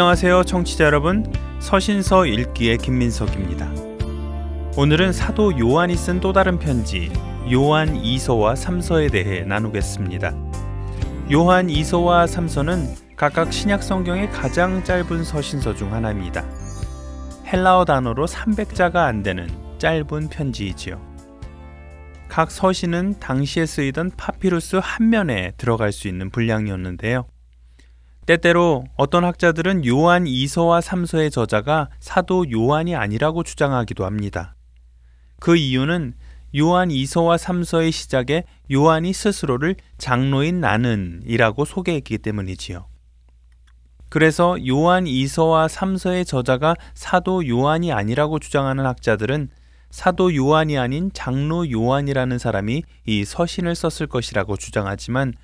안녕하세요, 청취자 여러분. 서신서 읽기의 김민석입니다. 오늘은 사도 요한이 쓴 또 다른 편지, 요한 2서와 3서에 대해 나누겠습니다. 요한 2서와 3서는 각각 신약 성경의 가장 짧은 서신서 중 하나입니다. 헬라어 단어로 300자가 안 되는 짧은 편지이지요. 각 서신은 당시에 쓰이던 파피루스 한 면에 들어갈 수 있는 분량이었는데요. 때때로 어떤 학자들은 요한 2서와 3서의 저자가 사도 요한이 아니라고 주장하기도 합니다. 그 이유는 요한 2서와 3서의 시작에 요한이 스스로를 장로인 나는이라고 소개했기 때문이지요. 그래서 요한 2서와 3서의 저자가 사도 요한이 아니라고 주장하는 학자들은 사도 요한이 아닌 장로 요한이라는 사람이 이 서신을 썼을 것이라고 주장하지만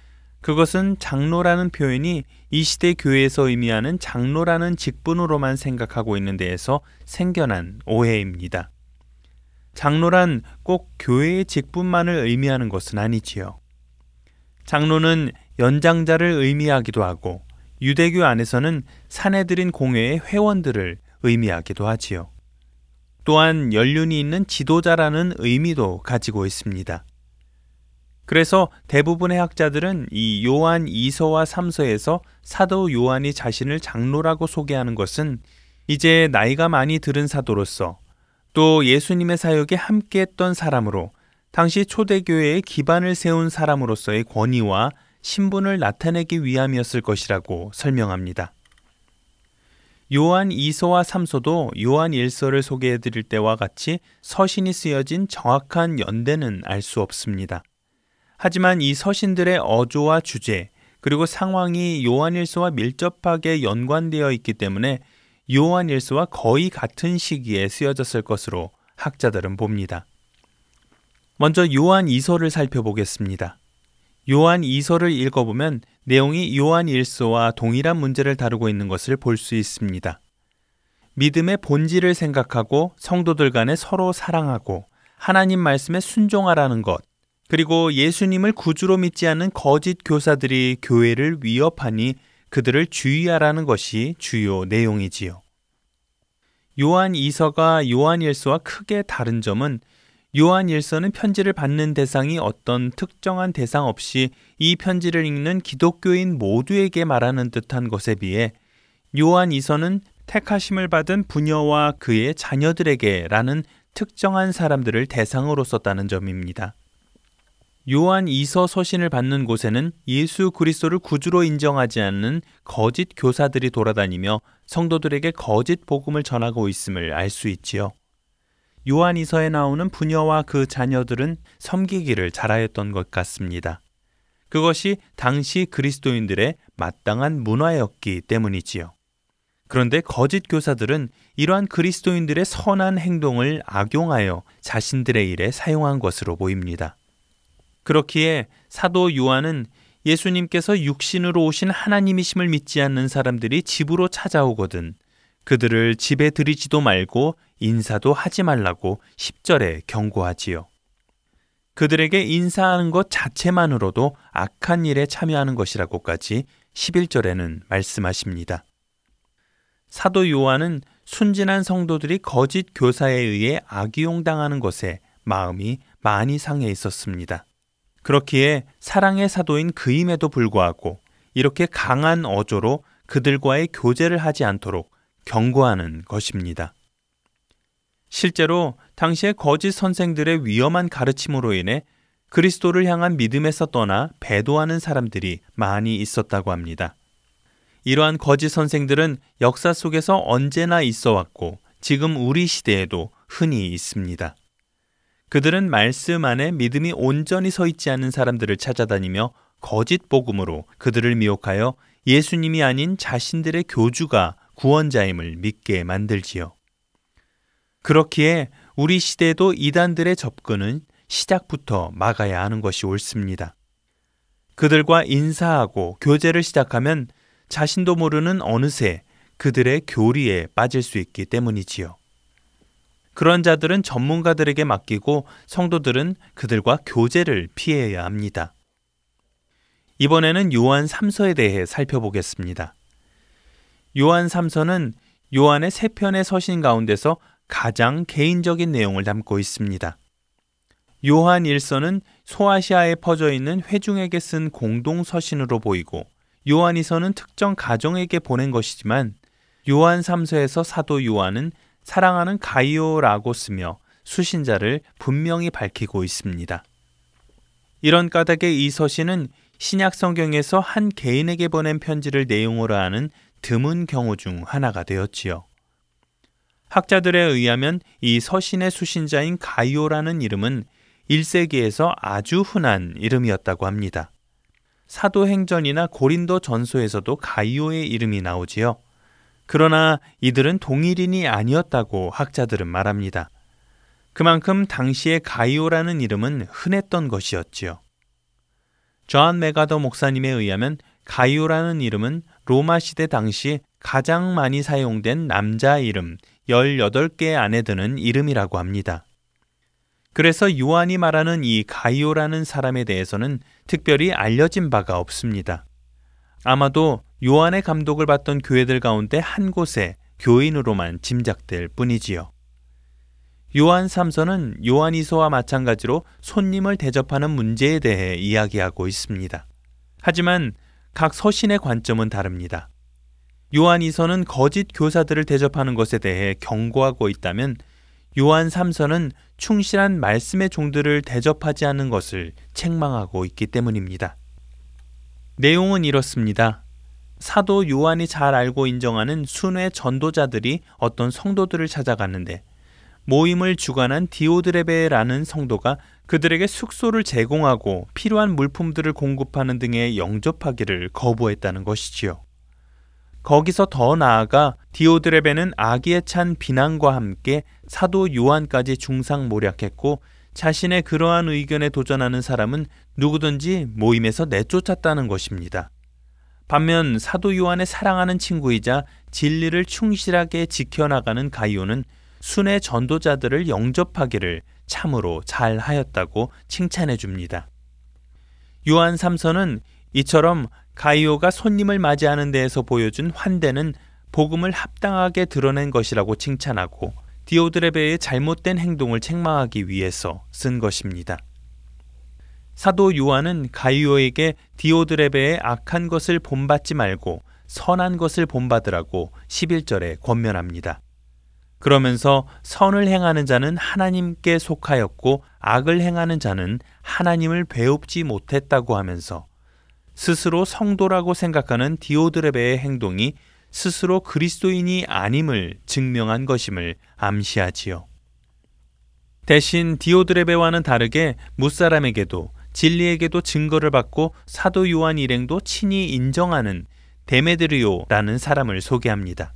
그것은 장로라는 표현이 이 시대 교회에서 의미하는 장로라는 직분으로만 생각하고 있는 데에서 생겨난 오해입니다. 장로란 꼭 교회의 직분만을 의미하는 것은 아니지요. 장로는 연장자를 의미하기도 하고 유대교 안에서는 사내들인 공회의 회원들을 의미하기도 하지요. 또한 연륜이 있는 지도자라는 의미도 가지고 있습니다. 그래서 대부분의 학자들은 이 요한 2서와 3서에서 사도 요한이 자신을 장로라고 소개하는 것은 이제 나이가 많이 들은 사도로서 또 예수님의 사역에 함께 했던 사람으로 당시 초대교회의 기반을 세운 사람으로서의 권위와 신분을 나타내기 위함이었을 것이라고 설명합니다. 요한 2서와 3서도 요한 1서를 소개해 드릴 때와 같이 서신이 쓰여진 정확한 연대는 알 수 없습니다. 하지만 이 서신들의 어조와 주제, 그리고 상황이 요한일서와 밀접하게 연관되어 있기 때문에 요한일서와 거의 같은 시기에 쓰여졌을 것으로 학자들은 봅니다. 먼저 요한 2서를 살펴보겠습니다. 요한 2서를 읽어보면 내용이 요한 1서와 동일한 문제를 다루고 있는 것을 볼 수 있습니다. 믿음의 본질을 생각하고 성도들 간에 서로 사랑하고 하나님 말씀에 순종하라는 것, 그리고 예수님을 구주로 믿지 않는 거짓 교사들이 교회를 위협하니 그들을 주의하라는 것이 주요 내용이지요. 요한 2서가 요한 1서와 크게 다른 점은 요한 1서는 편지를 받는 대상이 어떤 특정한 대상 없이 이 편지를 읽는 기독교인 모두에게 말하는 듯한 것에 비해 요한 2서는 택하심을 받은 부녀와 그의 자녀들에게라는 특정한 사람들을 대상으로 썼다는 점입니다. 요한 2서 서신을 받는 곳에는 예수 그리스도를 구주로 인정하지 않는 거짓 교사들이 돌아다니며 성도들에게 거짓 복음을 전하고 있음을 알 수 있지요. 요한 2서에 나오는 부녀와 그 자녀들은 섬기기를 잘하였던 것 같습니다. 그것이 당시 그리스도인들의 마땅한 문화였기 때문이지요. 그런데 거짓 교사들은 이러한 그리스도인들의 선한 행동을 악용하여 자신들의 일에 사용한 것으로 보입니다. 그렇기에 사도 요한은 예수님께서 육신으로 오신 하나님이심을 믿지 않는 사람들이 집으로 찾아오거든 그들을 집에 들이지도 말고 인사도 하지 말라고 10절에 경고하지요. 그들에게 인사하는 것 자체만으로도 악한 일에 참여하는 것이라고까지 11절에는 말씀하십니다. 사도 요한은 순진한 성도들이 거짓 교사에 의해 악용당하는 것에 마음이 많이 상해 있었습니다. 그렇기에 사랑의 사도인 그임에도 불구하고 이렇게 강한 어조로 그들과의 교제를 하지 않도록 경고하는 것입니다. 실제로 당시의 거짓 선생들의 위험한 가르침으로 인해 그리스도를 향한 믿음에서 떠나 배도하는 사람들이 많이 있었다고 합니다. 이러한 거짓 선생들은 역사 속에서 언제나 있어 왔고 지금 우리 시대에도 흔히 있습니다. 그들은 말씀 안에 믿음이 온전히 서 있지 않은 사람들을 찾아다니며 거짓 복음으로 그들을 미혹하여 예수님이 아닌 자신들의 교주가 구원자임을 믿게 만들지요. 그렇기에 우리 시대에도 이단들의 접근은 시작부터 막아야 하는 것이 옳습니다. 그들과 인사하고 교제를 시작하면 자신도 모르는 어느새 그들의 교리에 빠질 수 있기 때문이지요. 그런 자들은 전문가들에게 맡기고 성도들은 그들과 교제를 피해야 합니다. 이번에는 요한 3서에 대해 살펴보겠습니다. 요한 3서는 요한의 세 편의 서신 가운데서 가장 개인적인 내용을 담고 있습니다. 요한 1서는 소아시아에 퍼져 있는 회중에게 쓴 공동 서신으로 보이고 요한 2서는 특정 가정에게 보낸 것이지만 요한 3서에서 사도 요한은 사랑하는 가이오라고 쓰며 수신자를 분명히 밝히고 있습니다. 이런 까닭에 이 서신은 신약 성경에서 한 개인에게 보낸 편지를 내용으로 하는 드문 경우 중 하나가 되었지요. 학자들에 의하면 이 서신의 수신자인 가이오라는 이름은 1세기에서 아주 흔한 이름이었다고 합니다. 사도행전이나 고린도 전소에서도 가이오의 이름이 나오지요. 그러나 이들은 동일인이 아니었다고 학자들은 말합니다. 그만큼 당시의 가이오라는 이름은 흔했던 것이었지요. 존 맥아더 목사님에 의하면 가이오라는 이름은 로마 시대 당시 가장 많이 사용된 남자 이름 18개 안에 드는 이름이라고 합니다. 그래서 요한이 말하는 이 가이오라는 사람에 대해서는 특별히 알려진 바가 없습니다. 아마도 요한의 감독을 받던 교회들 가운데 한 곳에 교인으로만 짐작될 뿐이지요. 요한 3서는 요한 이서와 마찬가지로 손님을 대접하는 문제에 대해 이야기하고 있습니다. 하지만 각 서신의 관점은 다릅니다. 요한 이서는 거짓 교사들을 대접하는 것에 대해 경고하고 있다면 요한 3서는 충실한 말씀의 종들을 대접하지 않는 것을 책망하고 있기 때문입니다. 내용은 이렇습니다. 사도 요한이 잘 알고 인정하는 순회 전도자들이 어떤 성도들을 찾아갔는데 모임을 주관한 디오드레베라는 성도가 그들에게 숙소를 제공하고 필요한 물품들을 공급하는 등의 영접하기를 거부했다는 것이지요. 거기서 더 나아가 디오드레베는 아기에 찬 비난과 함께 사도 요한까지 중상모략했고 자신의 그러한 의견에 도전하는 사람은 누구든지 모임에서 내쫓았다는 것입니다. 반면 사도 요한의 사랑하는 친구이자 진리를 충실하게 지켜나가는 가이오는 순회 전도자들을 영접하기를 참으로 잘 하였다고 칭찬해 줍니다. 요한 3서는 이처럼 가이오가 손님을 맞이하는 데에서 보여준 환대는 복음을 합당하게 드러낸 것이라고 칭찬하고 디오드레베의 잘못된 행동을 책망하기 위해서 쓴 것입니다. 사도 요한은 가이오에게 디오드레베의 악한 것을 본받지 말고 선한 것을 본받으라고 11절에 권면합니다. 그러면서 선을 행하는 자는 하나님께 속하였고 악을 행하는 자는 하나님을 배웁지 못했다고 하면서 스스로 성도라고 생각하는 디오드레베의 행동이 스스로 그리스도인이 아님을 증명한 것임을 암시하지요. 대신 디오드레베와는 다르게 무사람에게도 진리에게도 증거를 받고 사도 요한 일행도 친히 인정하는 데메드리오라는 사람을 소개합니다.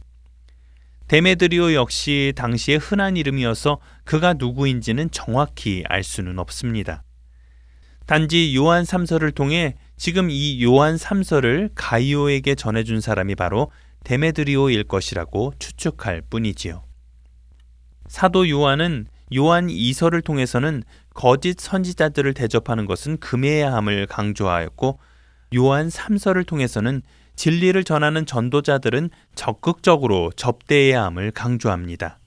데메드리오 역시 당시의 흔한 이름이어서 그가 누구인지는 정확히 알 수는 없습니다. 단지 요한 3서를 통해 지금 이 요한 3서를 가이오에게 전해준 사람이 바로 데메드리오일 것이라고 추측할 뿐이지요. 사도 요한은 요한 2서를 통해서는 거짓 선지자들을 대접하는 것은 금해야 함을 강조하였고 요한 3서를 통해서는 진리를 전하는 전도자들은 적극적으로 접대해야 함을 강조합니다.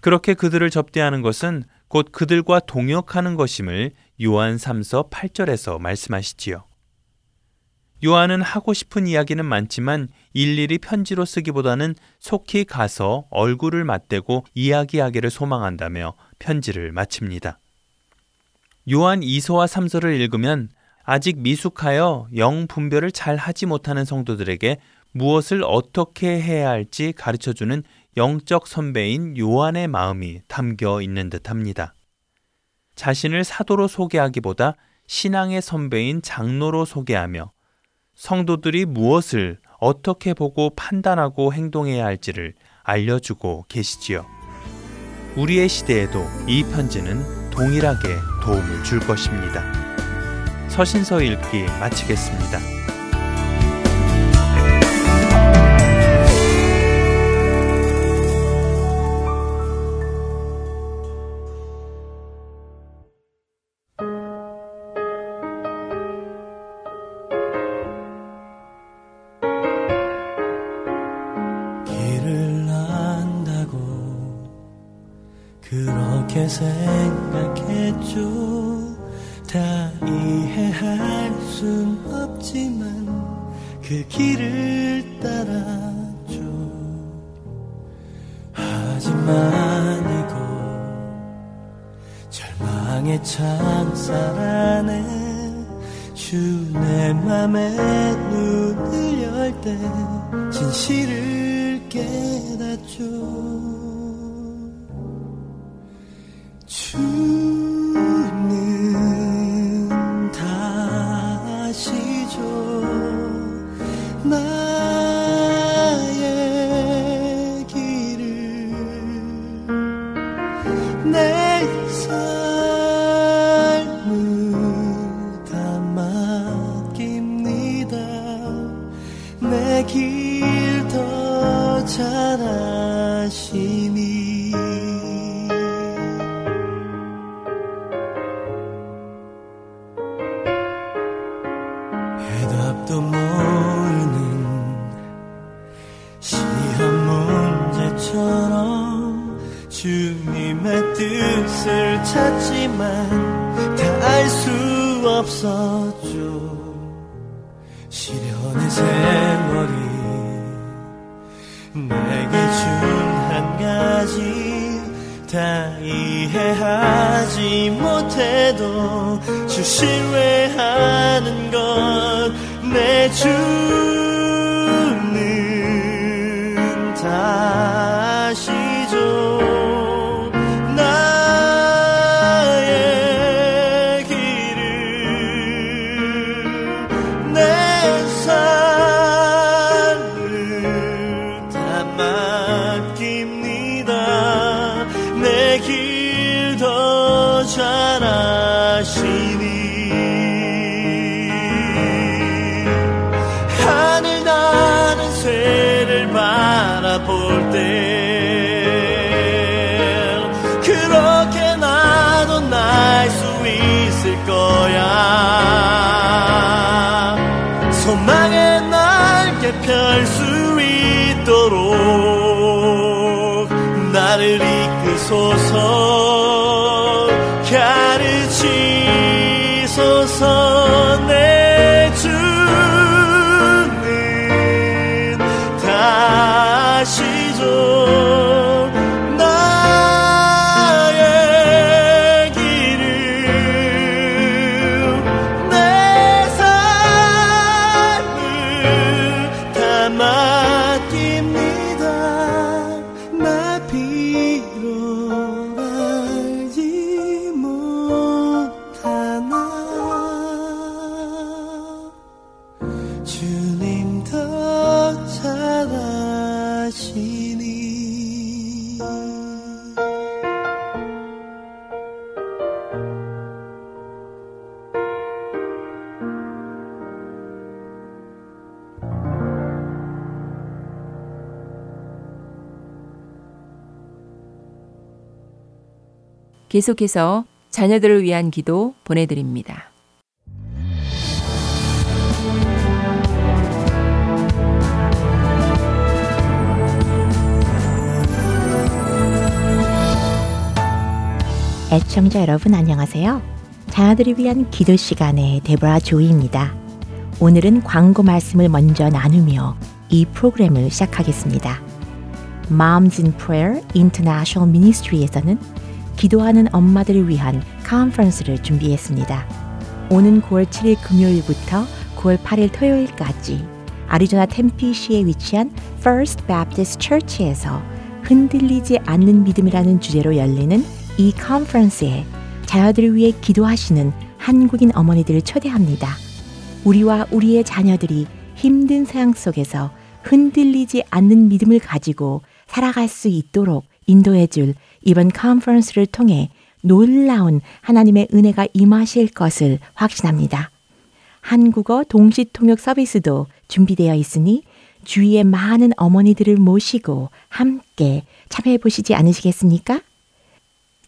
그렇게 그들을 접대하는 것은 곧 그들과 동역하는 것임을 요한 3서 8절에서 말씀하시지요. 요한은 하고 싶은 이야기는 많지만 일일이 편지로 쓰기보다는 속히 가서 얼굴을 맞대고 이야기하기를 소망한다며 편지를 마칩니다. 요한 2서와 3서를 읽으면 아직 미숙하여 영 분별을 잘 하지 못하는 성도들에게 무엇을 어떻게 해야 할지 가르쳐 주는 영적 선배인 요한의 마음이 담겨 있는 듯 합니다. 자신을 사도로 소개하기보다 신앙의 선배인 장로로 소개하며 성도들이 무엇을 어떻게 보고 판단하고 행동해야 할지를 알려주고 계시지요. 우리의 시대에도 이 편지는 동일하게 도움을 줄 것입니다. 서신서 읽기 마치겠습니다. 다 이해할 순 없지만 그 길을 따라줘. 하지만 이거 절망의 창살 안에 주내 맘에 눈을 열 때 진실을 깨닫죠. 주 계속해서 자녀들을 위한 기도 보내드립니다. 애청자 여러분 안녕하세요. 자녀들을 위한 기도 시간의 데보라 조이입니다. 오늘은 광고 말씀을 먼저 나누며 이 프로그램을 시작하겠습니다. Moms in Prayer International Ministry에서는 기도하는 엄마들을 위한 컨퍼런스를 준비했습니다. 오는 9월 7일 금요일부터 9월 8일 토요일까지 아리조나 템피시에 위치한 First Baptist Church에서 흔들리지 않는 믿음이라는 주제로 열리는 이 컨퍼런스에 자녀들을 위해 기도하시는 한국인 어머니들을 초대합니다. 우리와 우리의 자녀들이 힘든 세상 속에서 흔들리지 않는 믿음을 가지고 살아갈 수 있도록 인도해 줄 이번 컨퍼런스를 통해 놀라운 하나님의 은혜가 임하실 것을 확신합니다. 한국어 동시 통역 서비스도 준비되어 있으니 주위의 많은 어머니들을 모시고 함께 참여해 보시지 않으시겠습니까?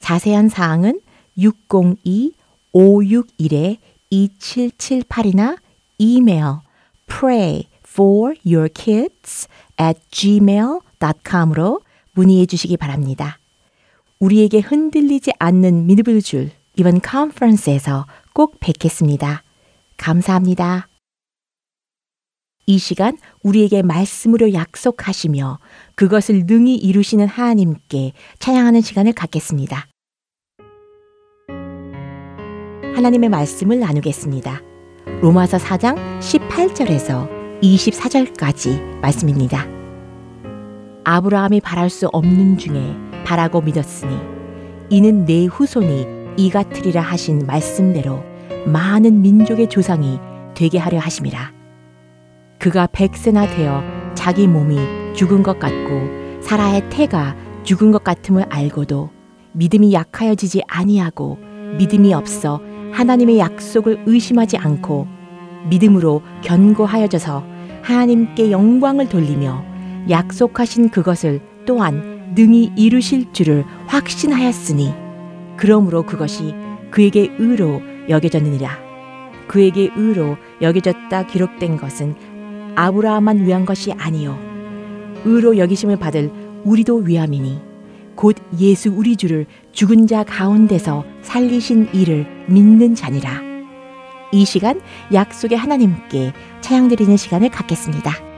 자세한 사항은 602-561-2778이나 이메일 pray for your kids at gmail.com으로 문의해 주시기 바랍니다. 우리에게 흔들리지 않는 믿음을 줄 이번 컨퍼런스에서 꼭 뵙겠습니다. 감사합니다. 이 시간 우리에게 말씀으로 약속하시며 그것을 능히 이루시는 하나님께 찬양하는 시간을 갖겠습니다. 하나님의 말씀을 나누겠습니다. 로마서 4장 18절에서 24절까지 말씀입니다. 아브라함이 바랄 수 없는 중에 바라고 믿었으니 이는 내 후손이 이 같으리라 하신 말씀대로 많은 민족의 조상이 되게 하려 하심이라. 그가 백세나 되어 자기 몸이 죽은 것 같고 사라의 태가 죽은 것 같음을 알고도 믿음이 약하여지지 아니하고 믿음이 없어 하나님의 약속을 의심하지 않고 믿음으로 견고하여져서 하나님께 영광을 돌리며 약속하신 그것을 또한 능히 이루실 줄을 확신하였으니 그러므로 그것이 그에게 의로 여겨졌느니라 그에게 의로 여겨졌다 기록된 것은 아브라함만 위한 것이 아니요 의로 여기심을 받을 우리도 위함이니 곧 예수 우리 주를 죽은 자 가운데서 살리신 이를 믿는 자니라. 이 시간 약속의 하나님께 찬양 드리는 시간을 갖겠습니다.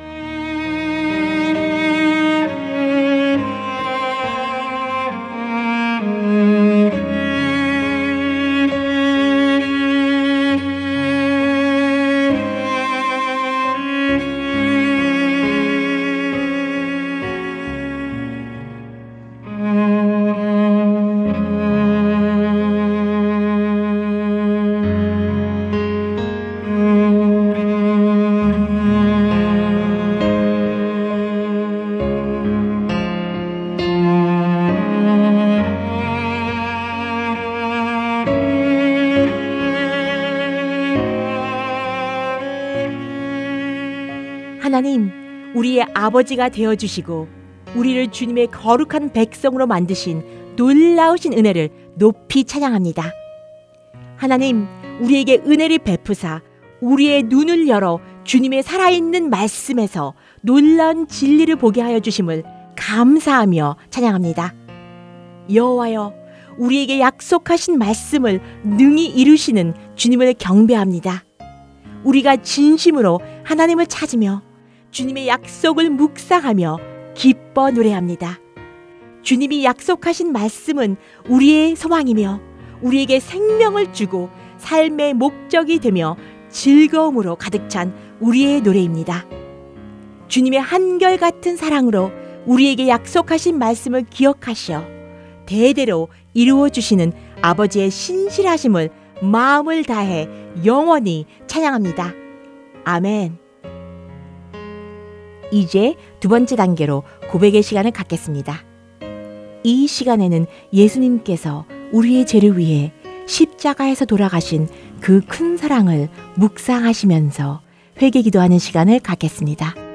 아버지가 되어 주시고 우리를 주님의 거룩한 백성으로 만드신 놀라우신 은혜를 높이 찬양합니다. 하나님, 우리에게 은혜를 베푸사 우리의 눈을 열어 주님의 살아있는 말씀에서 놀라운 진리를 보게 하여 주심을 감사하며 찬양합니다. 여호와여, 우리에게 약속하신 말씀을 능히 이루시는 주님을 경배합니다. 우리가 진심으로 하나님을 찾으며 주님의 약속을 묵상하며 기뻐 노래합니다. 주님이 약속하신 말씀은 우리의 소망이며 우리에게 생명을 주고 삶의 목적이 되며 즐거움으로 가득 찬 우리의 노래입니다. 주님의 한결같은 사랑으로 우리에게 약속하신 말씀을 기억하시어 대대로 이루어 주시는 아버지의 신실하심을 마음을 다해 영원히 찬양합니다. 아멘. 이제 두 번째 단계로 고백의 시간을 갖겠습니다. 이 시간에는 예수님께서 우리의 죄를 위해 십자가에서 돌아가신 그 큰 사랑을 묵상하시면서 회개 기도하는 시간을 갖겠습니다.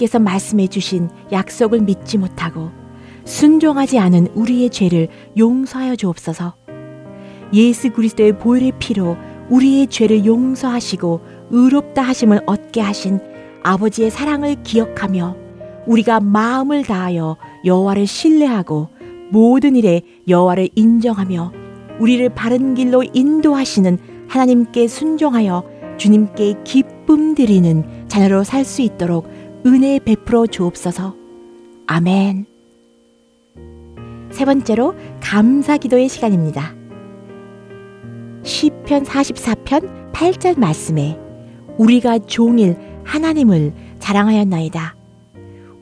주님께서 말씀해 주신 약속을 믿지 못하고 순종하지 않은 우리의 죄를 용서하여 주옵소서. 예수 그리스도의 보혈의 피로 우리의 죄를 용서하시고 의롭다 하심을 얻게 하신 아버지의 사랑을 기억하며 우리가 마음을 다하여 여호와를 신뢰하고 모든 일에 여호와를 인정하며 우리를 바른 길로 인도하시는 하나님께 순종하여 주님께 기쁨 드리는 자녀로 살 수 있도록 은혜 베풀어 주옵소서. 아멘. 세 번째로 감사 기도의 시간입니다. 시편 44편 8절 말씀에 우리가 종일 하나님을 자랑하였나이다.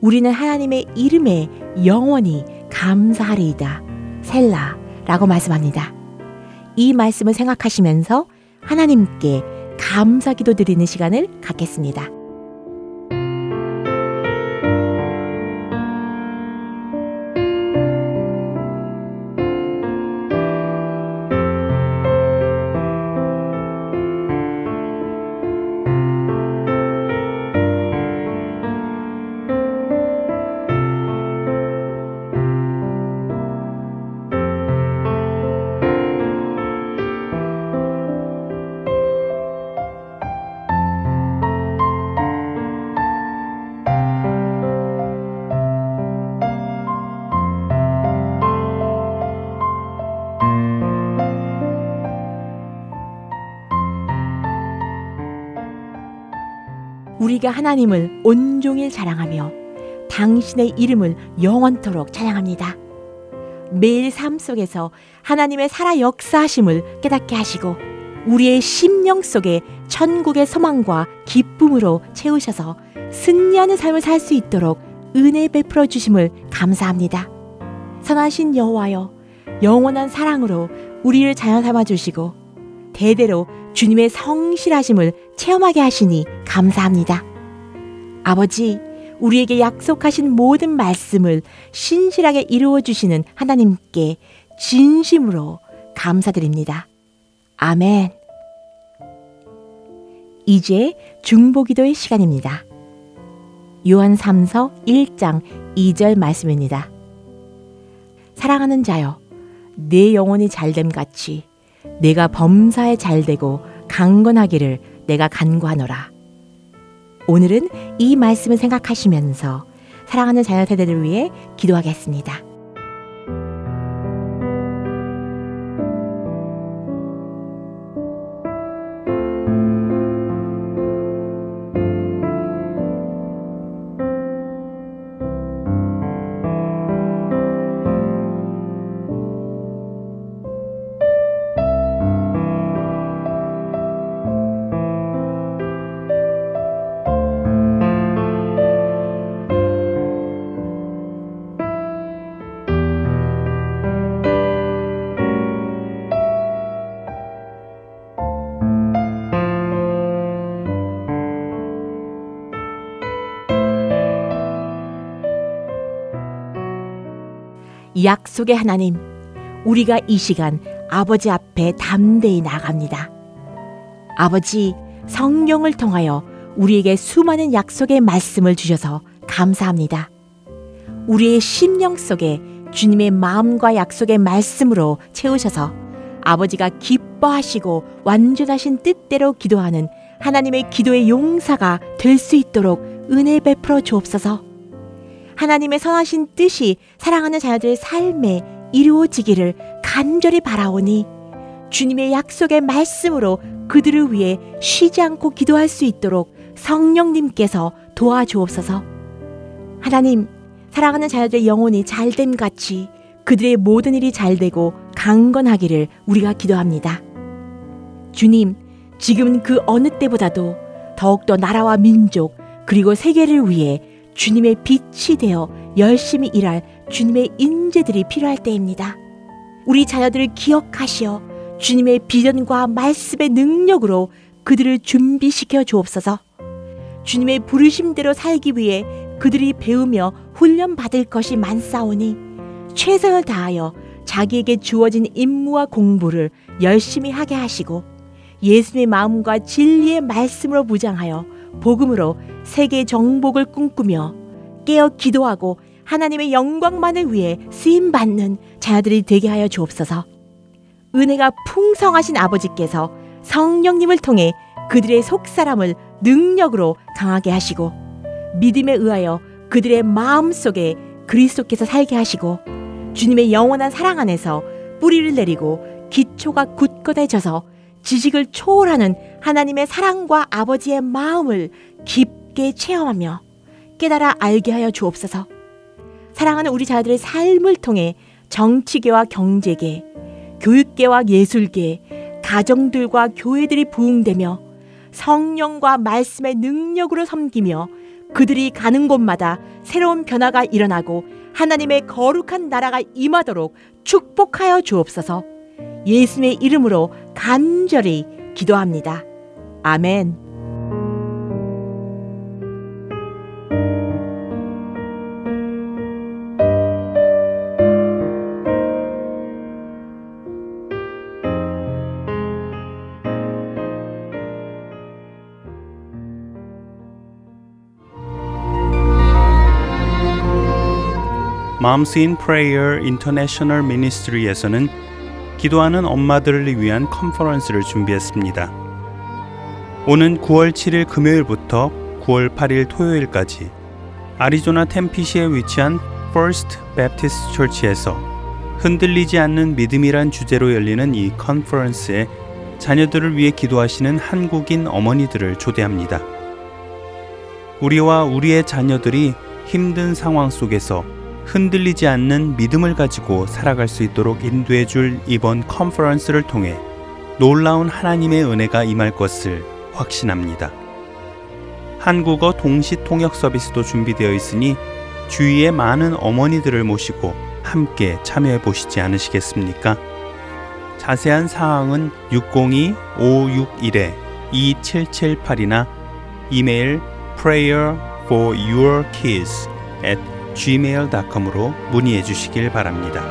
우리는 하나님의 이름에 영원히 감사하리이다. 셀라 라고 말씀합니다. 이 말씀을 생각하시면서 하나님께 감사 기도 드리는 시간을 갖겠습니다. 우리가 하나님을 온종일 자랑하며 당신의 이름을 영원토록 찬양합니다. 매일 삶 속에서 하나님의 살아 역사하심을 깨닫게 하시고 우리의 심령 속에 천국의 소망과 기쁨으로 채우셔서 승리하는 삶을 살 수 있도록 은혜 베풀어 주심을 감사합니다. 선하신 여호와여 영원한 사랑으로 우리를 자녀 삼아 주시고 대대로 주님의 성실하심을 체험하게 하시니 감사합니다. 아버지, 우리에게 약속하신 모든 말씀을 신실하게 이루어 주시는 하나님께 진심으로 감사드립니다. 아멘. 이제 중보기도의 시간입니다. 요한 3서 1장 2절 말씀입니다. 사랑하는 자여, 내 영혼이 잘됨 같이 내가 범사에 잘되고 강건하기를 내가 간구하노라. 오늘은 이 말씀을 생각하시면서 사랑하는 자녀 세대를 위해 기도하겠습니다. 약속의 하나님, 우리가 이 시간 아버지 앞에 담대히 나갑니다. 아버지, 성령을 통하여 우리에게 수많은 약속의 말씀을 주셔서 감사합니다. 우리의 심령 속에 주님의 마음과 약속의 말씀으로 채우셔서 아버지가 기뻐하시고 완전하신 뜻대로 기도하는 하나님의 기도의 용사가 될 수 있도록 은혜 베풀어 주옵소서. 하나님의 선하신 뜻이 사랑하는 자녀들의 삶에 이루어지기를 간절히 바라오니 주님의 약속의 말씀으로 그들을 위해 쉬지 않고 기도할 수 있도록 성령님께서 도와주옵소서. 하나님, 사랑하는 자녀들의 영혼이 잘됨 같이 그들의 모든 일이 잘 되고 강건하기를 우리가 기도합니다. 주님, 지금은 그 어느 때보다도 더욱더 나라와 민족 그리고 세계를 위해 주님의 빛이 되어 열심히 일할 주님의 인재들이 필요할 때입니다. 우리 자녀들을 기억하시어 주님의 비전과 말씀의 능력으로 그들을 준비시켜 주옵소서. 주님의 부르심대로 살기 위해 그들이 배우며 훈련받을 것이 많사오니 최선을 다하여 자기에게 주어진 임무와 공부를 열심히 하게 하시고 예수님의 마음과 진리의 말씀으로 무장하여 복음으로 세계 정복을 꿈꾸며 깨어 기도하고 하나님의 영광만을 위해 쓰임 받는 자녀들이 되게 하여 주옵소서. 은혜가 풍성하신 아버지께서 성령님을 통해 그들의 속사람을 능력으로 강하게 하시고 믿음에 의하여 그들의 마음 속에 그리스도께서 살게 하시고 주님의 영원한 사랑 안에서 뿌리를 내리고 기초가 굳건해져서 지식을 초월하는 하나님의 사랑과 아버지의 마음을 깊 게 체험하며 깨달아 알게 하여 주옵소서. 사랑하는 우리 자녀들의 삶을 통해 정치계와 경제계, 교육계와 예술계, 가정들과 교회들이 부흥되며 성령과 말씀의 능력으로 섬기며 그들이 가는 곳마다 새로운 변화가 일어나고 하나님의 거룩한 나라가 임하도록 축복하여 주옵소서 예수님의 이름으로 간절히 기도합니다. 아멘. Moms in Prayer International Ministry에서는 기도하는 엄마들을 위한 컨퍼런스를 준비했습니다. 오는 9월 7일 금요일부터 9월 8일 토요일까지 아리조나 템피시에 위치한 First Baptist Church에서 흔들리지 않는 믿음이란 주제로 열리는 이 컨퍼런스에 자녀들을 위해 기도하시는 한국인 어머니들을 초대합니다. 우리와 우리의 자녀들이 힘든 상황 속에서 흔들리지 않는 믿음을 가지고 살아갈 수 있도록 인도해 줄 이번 컨퍼런스를 통해 놀라운 하나님의 은혜가 임할 것을 확신합니다. 한국어 동시 통역 서비스도 준비되어 있으니 주위에 많은 어머니들을 모시고 함께 참여해 보시지 않으시겠습니까? 자세한 사항은 602-561-2778이나 이메일 prayer gmail.com으로 문의해 주시길 바랍니다.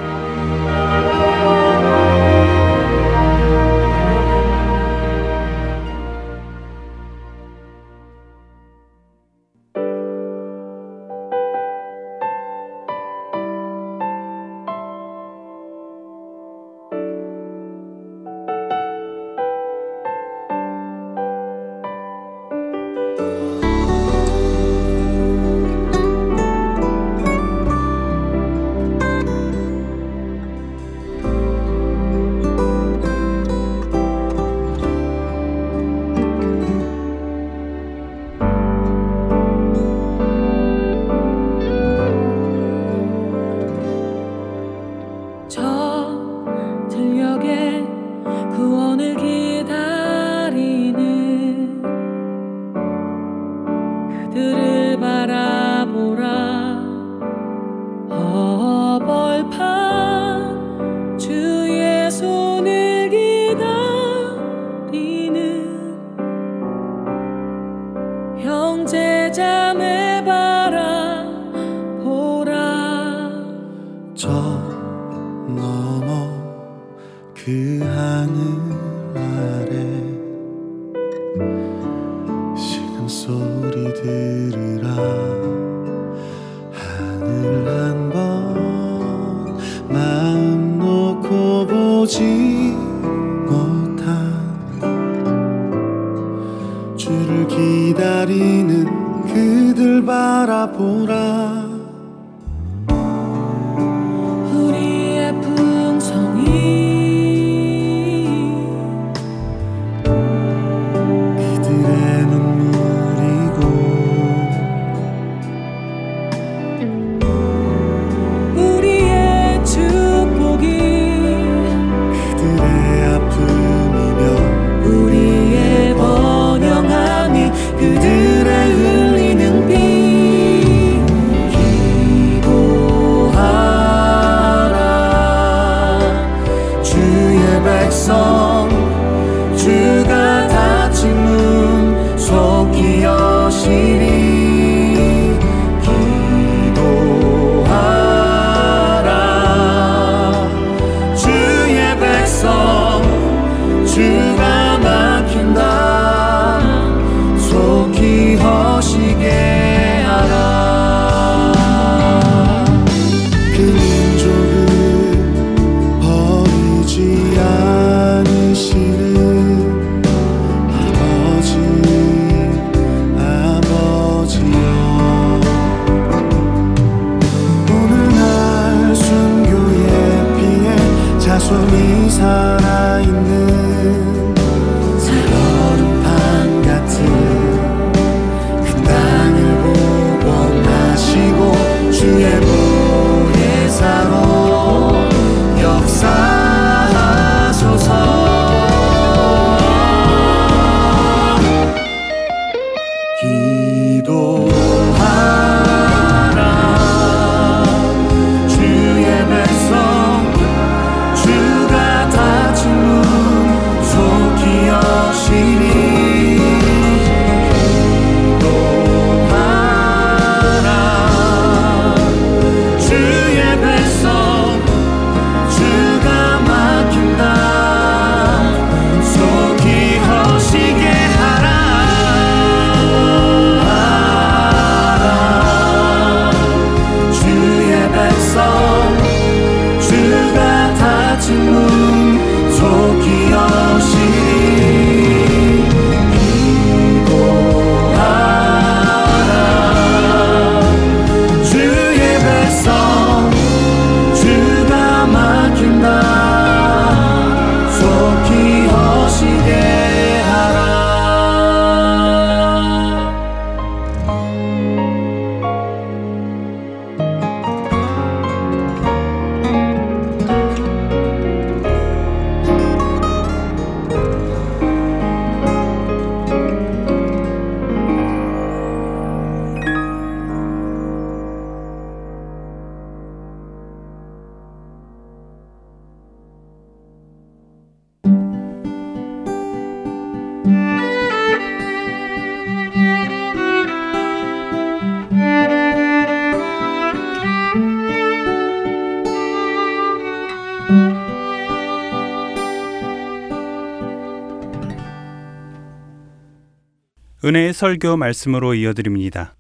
은혜의 설교 말씀으로 이어드립니다.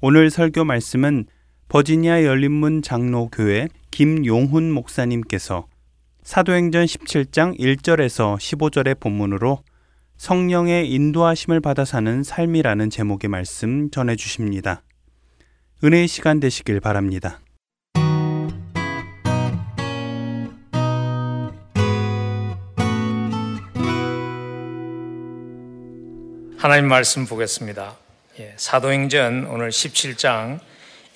오늘 설교 말씀은 버지니아 열린문 장로교회 김용훈 목사님께서 사도행전 17장 1절에서 15절의 본문으로 성령의 인도하심을 받아 사는 삶이라는 제목의 말씀 전해 주십니다. 은혜의 시간 되시길 바랍니다. 하나님 말씀 보겠습니다. 예, 사도행전 오늘 17장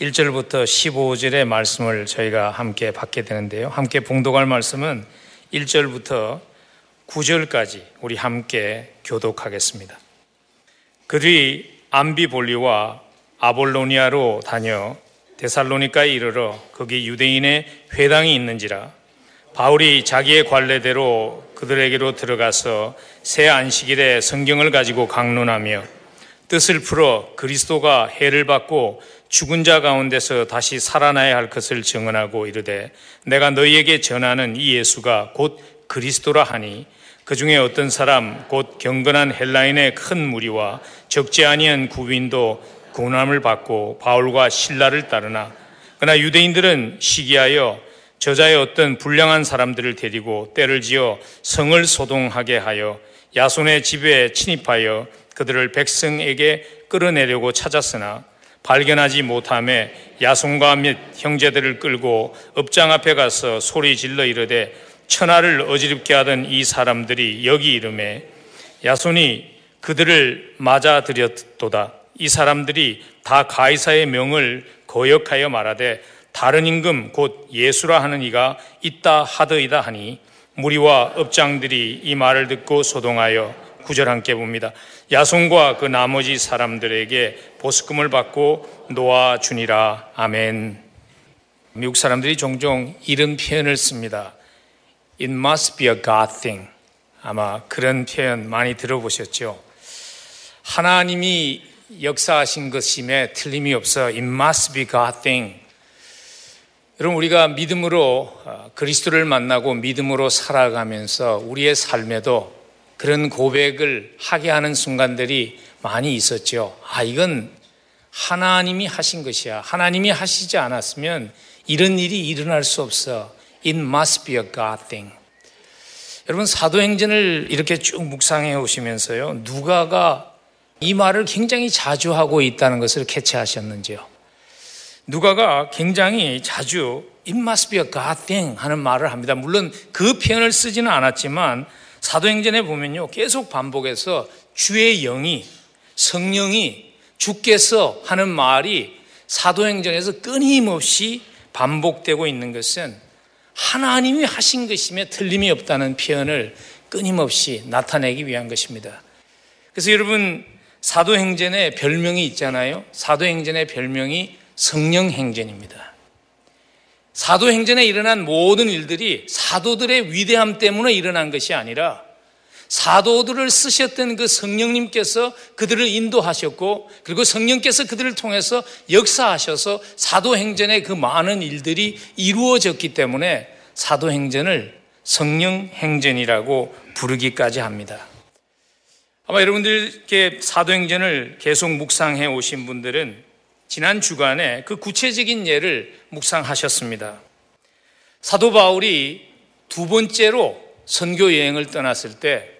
1절부터 15절의 말씀을 저희가 함께 받게 되는데요. 함께 봉독할 말씀은 1절부터 9절까지 우리 함께 교독하겠습니다. 그들이 암비볼리와 아볼로니아로 다녀 데살로니카에 이르러 거기 유대인의 회당이 있는지라 바울이 자기의 관례대로 그들에게로 들어가서 새 안식일에 성경을 가지고 강론하며 뜻을 풀어 그리스도가 해를 받고 죽은 자 가운데서 다시 살아나야 할 것을 증언하고 이르되 내가 너희에게 전하는 이 예수가 곧 그리스도라 하니 그 중에 어떤 사람 곧 경건한 헬라인의 큰 무리와 적지 아니한 구빈도 고난을 받고 바울과 신라를 따르나 그러나 유대인들은 시기하여 저자의 어떤 불량한 사람들을 데리고 때를 지어 성을 소동하게 하여 야손의 집에 침입하여 그들을 백성에게 끌어내려고 찾았으나 발견하지 못함에 야손과 및 형제들을 끌고 업장 앞에 가서 소리 질러 이르되 천하를 어지럽게 하던 이 사람들이 여기 이름에 야손이 그들을 맞아들였도다. 이 사람들이 다 가이사의 명을 거역하여 말하되 다른 임금 곧 예수라 하는 이가 있다 하더이다 하니 무리와 업장들이 이 말을 듣고 소동하여 구절 함께 봅니다. 야손과 그 나머지 사람들에게 보스금을 받고 놓아 주니라. 아멘. 미국 사람들이 종종 이런 표현을 씁니다. It must be a God thing. 아마 그런 표현 많이 들어보셨죠. 하나님이 역사하신 것임에 틀림이 없어 It must be God thing. 여러분 우리가 믿음으로 어, 그리스도를 만나고 믿음으로 살아가면서 우리의 삶에도 그런 고백을 하게 하는 순간들이 많이 있었죠. 아 이건 하나님이 하신 것이야. 하나님이 하시지 않았으면 이런 일이 일어날 수 없어. It must be a God thing. 여러분 사도행전을 이렇게 쭉 묵상해 오시면서요. 누가가 이 말을 굉장히 자주 하고 있다는 것을 캐치하셨는지요. 누가가 굉장히 자주 it must be a God thing 하는 말을 합니다. 물론 그 표현을 쓰지는 않았지만 사도행전에 보면요. 계속 반복해서 주의 영이 성령이 주께서 하는 말이 사도행전에서 끊임없이 반복되고 있는 것은 하나님이 하신 것이며 틀림이 없다는 표현을 끊임없이 나타내기 위한 것입니다. 그래서 여러분 사도행전에 별명이 있잖아요. 사도행전의 별명이 성령 행전입니다. 사도행전에 일어난 모든 일들이 사도들의 위대함 때문에 일어난 것이 아니라 사도들을 쓰셨던 그 성령님께서 그들을 인도하셨고 그리고 성령께서 그들을 통해서 역사하셔서 사도행전의 그 많은 일들이 이루어졌기 때문에 사도행전을 성령행전이라고 부르기까지 합니다. 아마 여러분들 이렇게 사도행전을 계속 묵상해 오신 분들은 지난 주간에 그 구체적인 예를 묵상하셨습니다. 사도 바울이 두 번째로 선교 여행을 떠났을 때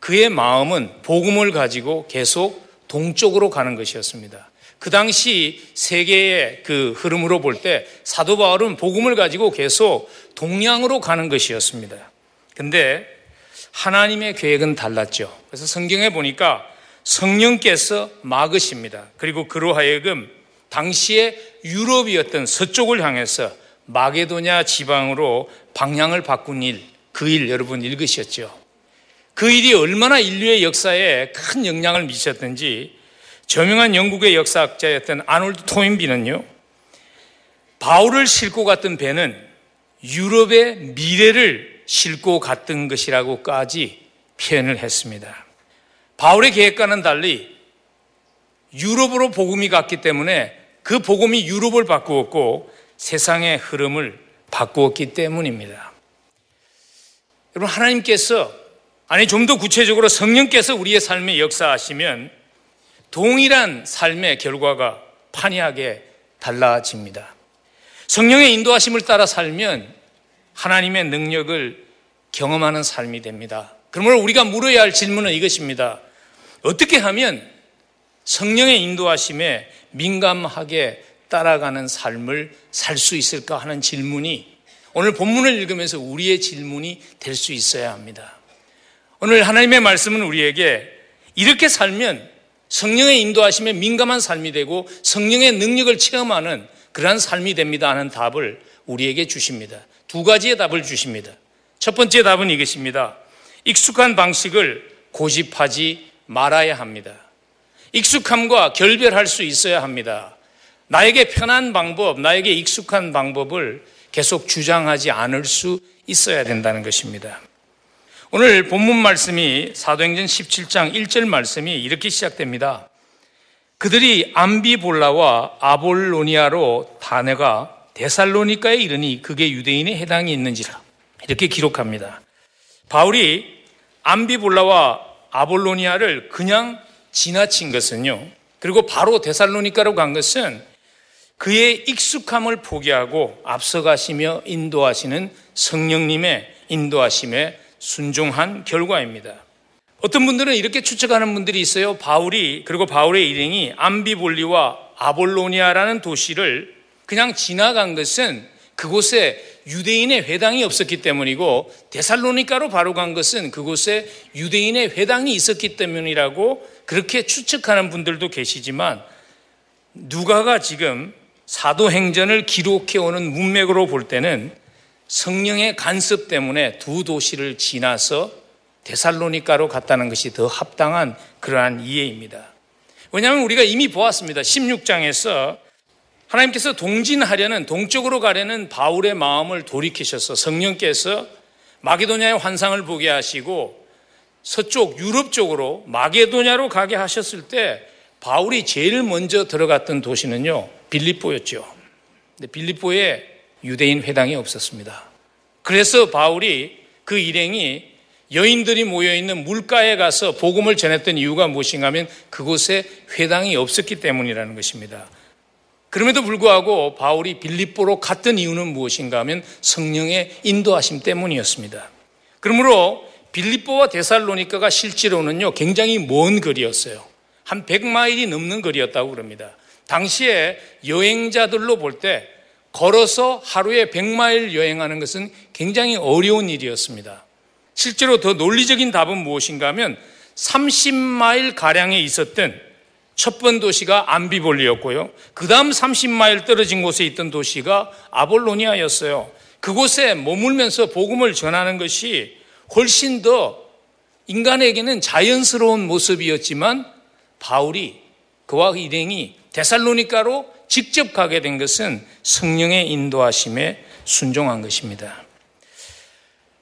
그의 마음은 복음을 가지고 계속 동쪽으로 가는 것이었습니다. 그 당시 세계의 그 흐름으로 볼 때 사도 바울은 복음을 가지고 계속 동양으로 가는 것이었습니다. 근데 하나님의 계획은 달랐죠. 그래서 성경에 보니까 성령께서 막으십니다. 그리고 그로 하여금 당시에 유럽이었던 서쪽을 향해서 마게도냐 지방으로 방향을 바꾼 일, 그 일 여러분 읽으셨죠? 그 일이 얼마나 인류의 역사에 큰 영향을 미쳤던지 저명한 영국의 역사학자였던 아놀드 토인비는요, 바울을 싣고 갔던 배는 유럽의 미래를 싣고 갔던 것이라고까지 표현을 했습니다. 바울의 계획과는 달리 유럽으로 복음이 갔기 때문에 그 복음이 유럽을 바꾸었고 세상의 흐름을 바꾸었기 때문입니다. 여러분, 하나님께서 아니, 좀 더 구체적으로 성령께서 우리의 삶에 역사하시면 동일한 삶의 결과가 판이하게 달라집니다. 성령의 인도하심을 따라 살면 하나님의 능력을 경험하는 삶이 됩니다. 그러므로 우리가 물어야 할 질문은 이것입니다. 어떻게 하면 성령의 인도하심에 민감하게 따라가는 삶을 살 수 있을까 하는 질문이 오늘 본문을 읽으면서 우리의 질문이 될 수 있어야 합니다. 오늘 하나님의 말씀은 우리에게 이렇게 살면 성령의 인도하심에 민감한 삶이 되고 성령의 능력을 체험하는 그러한 삶이 됩니다 하는 답을 우리에게 주십니다. 두 가지의 답을 주십니다. 첫 번째 답은 이것입니다. 익숙한 방식을 고집하지 말아야 합니다. 익숙함과 결별할 수 있어야 합니다. 나에게 편한 방법, 나에게 익숙한 방법을 계속 주장하지 않을 수 있어야 된다는 것입니다. 오늘 본문 말씀이 사도행전 17장 1절 말씀이 이렇게 시작됩니다. 그들이 암비볼라와 아볼로니아로 다네가 데살로니카에 이르니 그게 유대인의 해당이 있는지라 이렇게 기록합니다. 바울이 암비볼라와 아볼로니아를 그냥 지나친 것은요. 그리고 바로 데살로니카로 간 것은 그의 익숙함을 포기하고 앞서가시며 인도하시는 성령님의 인도하심에 순종한 결과입니다. 어떤 분들은 이렇게 추측하는 분들이 있어요. 바울이 그리고 바울의 일행이 암비볼리와 아볼로니아라는 도시를 그냥 지나간 것은 그곳에 유대인의 회당이 없었기 때문이고 데살로니카로 바로 간 것은 그곳에 유대인의 회당이 있었기 때문이라고 그렇게 추측하는 분들도 계시지만 누가가 지금 사도행전을 기록해 오는 문맥으로 볼 때는 성령의 간섭 때문에 두 도시를 지나서 데살로니카로 갔다는 것이 더 합당한 그러한 이해입니다. 왜냐하면 우리가 이미 보았습니다. 16장에서 하나님께서 동진하려는 동쪽으로 가려는 바울의 마음을 돌이키셔서 성령께서 마게도냐의 환상을 보게 하시고 서쪽 유럽 쪽으로 마게도냐로 가게 하셨을 때 바울이 제일 먼저 들어갔던 도시는요 빌립보였죠. 근데 빌립보에 유대인 회당이 없었습니다. 그래서 바울이 그 일행이 여인들이 모여 있는 물가에 가서 복음을 전했던 이유가 무엇인가 하면 그곳에 회당이 없었기 때문이라는 것입니다. 그럼에도 불구하고 바울이 빌립보로 갔던 이유는 무엇인가 하면 성령의 인도하심 때문이었습니다. 그러므로 빌립보와 데살로니카가 실제로는요 굉장히 먼 거리였어요. 한 100마일이 넘는 거리였다고 그럽니다. 당시에 여행자들로 볼 때 걸어서 하루에 100마일 여행하는 것은 굉장히 어려운 일이었습니다. 실제로 더 논리적인 답은 무엇인가 하면 30마일 가량에 있었던 첫 번 도시가 암비볼리였고요. 그 다음 30마일 떨어진 곳에 있던 도시가 아볼로니아였어요. 그곳에 머물면서 복음을 전하는 것이 훨씬 더 인간에게는 자연스러운 모습이었지만 바울이 그와 일행이 데살로니카로 직접 가게 된 것은 성령의 인도하심에 순종한 것입니다.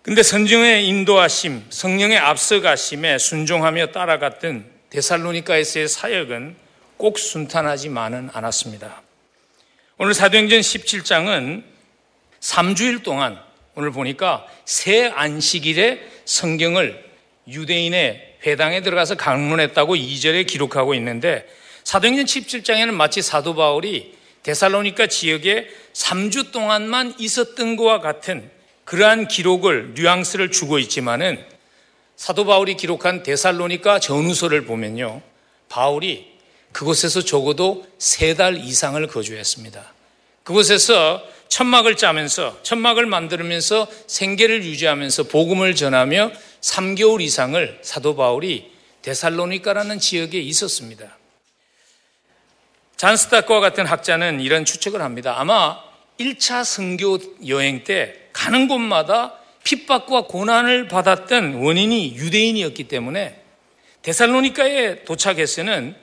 근데 성령의 인도하심, 성령의 앞서가심에 순종하며 따라갔던 데살로니카에서의 사역은 꼭 순탄하지만은 않았습니다. 오늘 사도행전 17장은 3주일 동안 오늘 보니까 새 안식일에 성경을 유대인의 회당에 들어가서 강론했다고 2절에 기록하고 있는데 사도행전 17장에는 마치 사도 바울이 데살로니카 지역에 3주 동안만 있었던 것과 같은 그러한 기록을 뉘앙스를 주고 있지만은 사도 바울이 기록한 데살로니카 전후서를 보면요. 바울이 그곳에서 적어도 세 달 이상을 거주했습니다. 그곳에서 천막을 짜면서 천막을 만들면서 생계를 유지하면서 복음을 전하며 3개월 이상을 사도 바울이 데살로니카라는 지역에 있었습니다. 잔스타크와 같은 학자는 이런 추측을 합니다. 아마 1차 선교 여행 때 가는 곳마다 핍박과 고난을 받았던 원인이 유대인이었기 때문에 데살로니카에 도착해서는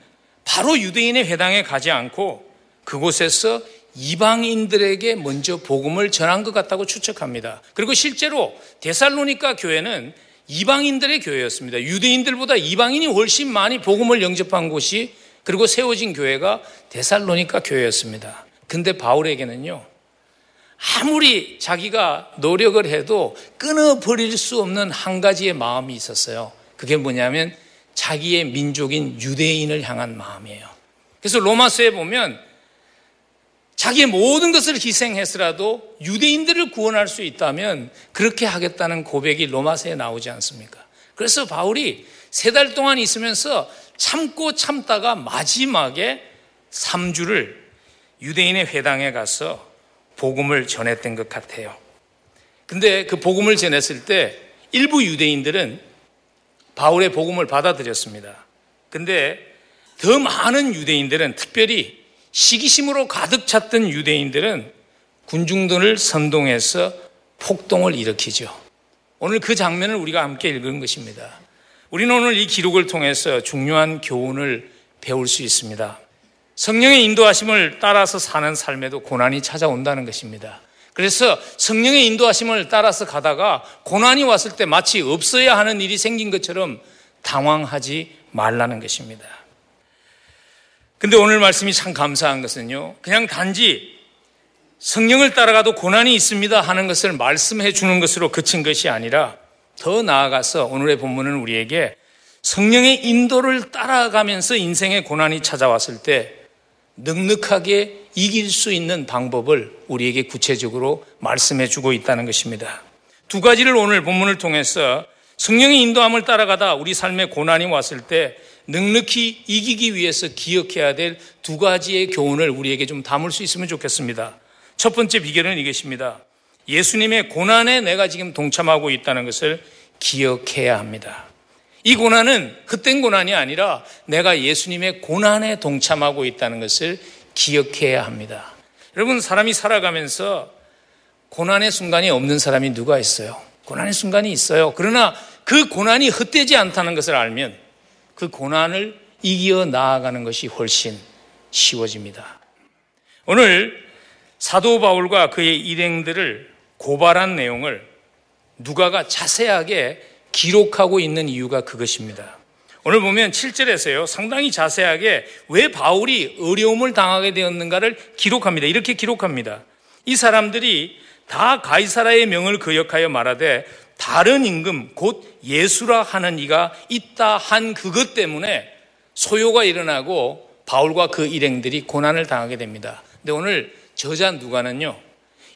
바로 유대인의 회당에 가지 않고 그곳에서 이방인들에게 먼저 복음을 전한 것 같다고 추측합니다. 그리고 실제로 데살로니카 교회는 이방인들의 교회였습니다. 유대인들보다 이방인이 훨씬 많이 복음을 영접한 곳이 그리고 세워진 교회가 데살로니카 교회였습니다. 근데 바울에게는요, 아무리 자기가 노력을 해도 끊어버릴 수 없는 한 가지의 마음이 있었어요. 그게 뭐냐면 자기의 민족인 유대인을 향한 마음이에요. 그래서 로마서에 보면 자기의 모든 것을 희생해서라도 유대인들을 구원할 수 있다면 그렇게 하겠다는 고백이 로마서에 나오지 않습니까? 그래서 바울이 세 달 동안 있으면서 참고 참다가 마지막에 3주를 유대인의 회당에 가서 복음을 전했던 것 같아요. 근데 그 복음을 전했을 때 일부 유대인들은 바울의 복음을 받아들였습니다. 근데 더 많은 유대인들은 특별히 시기심으로 가득 찼던 유대인들은 군중들을 선동해서 폭동을 일으키죠. 오늘 그 장면을 우리가 함께 읽은 것입니다. 우리는 오늘 이 기록을 통해서 중요한 교훈을 배울 수 있습니다. 성령의 인도하심을 따라서 사는 삶에도 고난이 찾아온다는 것입니다. 그래서 성령의 인도하심을 따라서 가다가 고난이 왔을 때 마치 없어야 하는 일이 생긴 것처럼 당황하지 말라는 것입니다. 근데 오늘 말씀이 참 감사한 것은요. 그냥 단지 성령을 따라가도 고난이 있습니다 하는 것을 말씀해 주는 것으로 그친 것이 아니라 더 나아가서 오늘의 본문은 우리에게 성령의 인도를 따라가면서 인생의 고난이 찾아왔을 때 넉넉하게 이길 수 있는 방법을 우리에게 구체적으로 말씀해 주고 있다는 것입니다. 두 가지를 오늘 본문을 통해서 성령의 인도함을 따라가다 우리 삶에 고난이 왔을 때 넉넉히 이기기 위해서 기억해야 될 두 가지의 교훈을 우리에게 좀 담을 수 있으면 좋겠습니다. 첫 번째 비결은 이것입니다. 예수님의 고난에 내가 지금 동참하고 있다는 것을 기억해야 합니다. 이 고난은 헛된 고난이 아니라 내가 예수님의 고난에 동참하고 있다는 것을 기억해야 합니다. 여러분, 사람이 살아가면서 고난의 순간이 없는 사람이 누가 있어요? 고난의 순간이 있어요. 그러나 그 고난이 헛되지 않다는 것을 알면 그 고난을 이겨 나아가는 것이 훨씬 쉬워집니다. 오늘 사도 바울과 그의 일행들을 고발한 내용을 누가가 자세하게 기록하고 있는 이유가 그것입니다. 오늘 보면 7절에서요, 상당히 자세하게 왜 바울이 어려움을 당하게 되었는가를 기록합니다. 이렇게 기록합니다. 이 사람들이 다 가이사라의 명을 거역하여 말하되 다른 임금 곧 예수라 하는 이가 있다 한 그것 때문에 소요가 일어나고 바울과 그 일행들이 고난을 당하게 됩니다. 근데 오늘 저자 누가는요.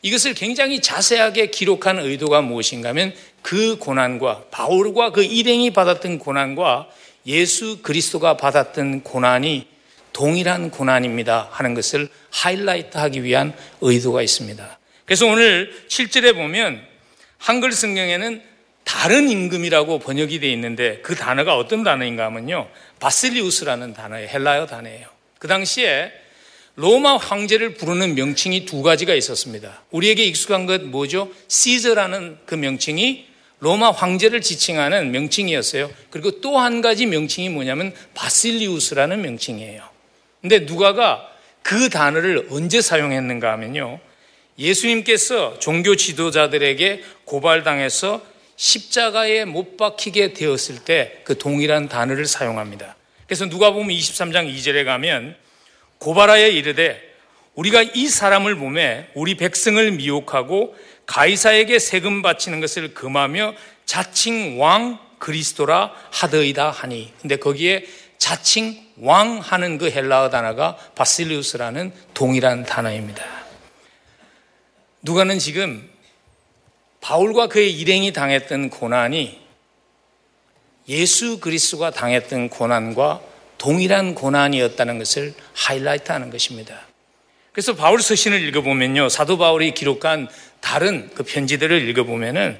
이것을 굉장히 자세하게 기록한 의도가 무엇인가 하면 그 고난과 바울과 그 일행이 받았던 고난과 예수 그리스도가 받았던 고난이 동일한 고난입니다 하는 것을 하이라이트 하기 위한 의도가 있습니다. 그래서 오늘 7절에 보면 한글 성경에는 다른 임금이라고 번역이 되어 있는데 그 단어가 어떤 단어인가 하면요. 바실리우스라는 단어예요. 헬라어 단어예요. 그 당시에 로마 황제를 부르는 명칭이 두 가지가 있었습니다. 우리에게 익숙한 것 뭐죠? 시저라는 그 명칭이 로마 황제를 지칭하는 명칭이었어요. 그리고 또 한 가지 명칭이 뭐냐면 바실리우스라는 명칭이에요. 근데 누가가 그 단어를 언제 사용했는가 하면요. 예수님께서 종교 지도자들에게 고발당해서 십자가에 못 박히게 되었을 때 그 동일한 단어를 사용합니다. 그래서 누가 보면 23장 2절에 가면 고발하여 이르되 우리가 이 사람을 보매 우리 백성을 미혹하고 가이사에게 세금 바치는 것을 금하며 자칭 왕 그리스도라 하더이다 하니. 근데 거기에 자칭 왕 하는 그 헬라어 단어가 바실리우스라는 동일한 단어입니다. 누가는 지금 바울과 그의 일행이 당했던 고난이 예수 그리스도가 당했던 고난과 동일한 고난이었다는 것을 하이라이트 하는 것입니다. 그래서 바울 서신을 읽어보면요. 사도 바울이 기록한 다른 그 편지들을 읽어보면은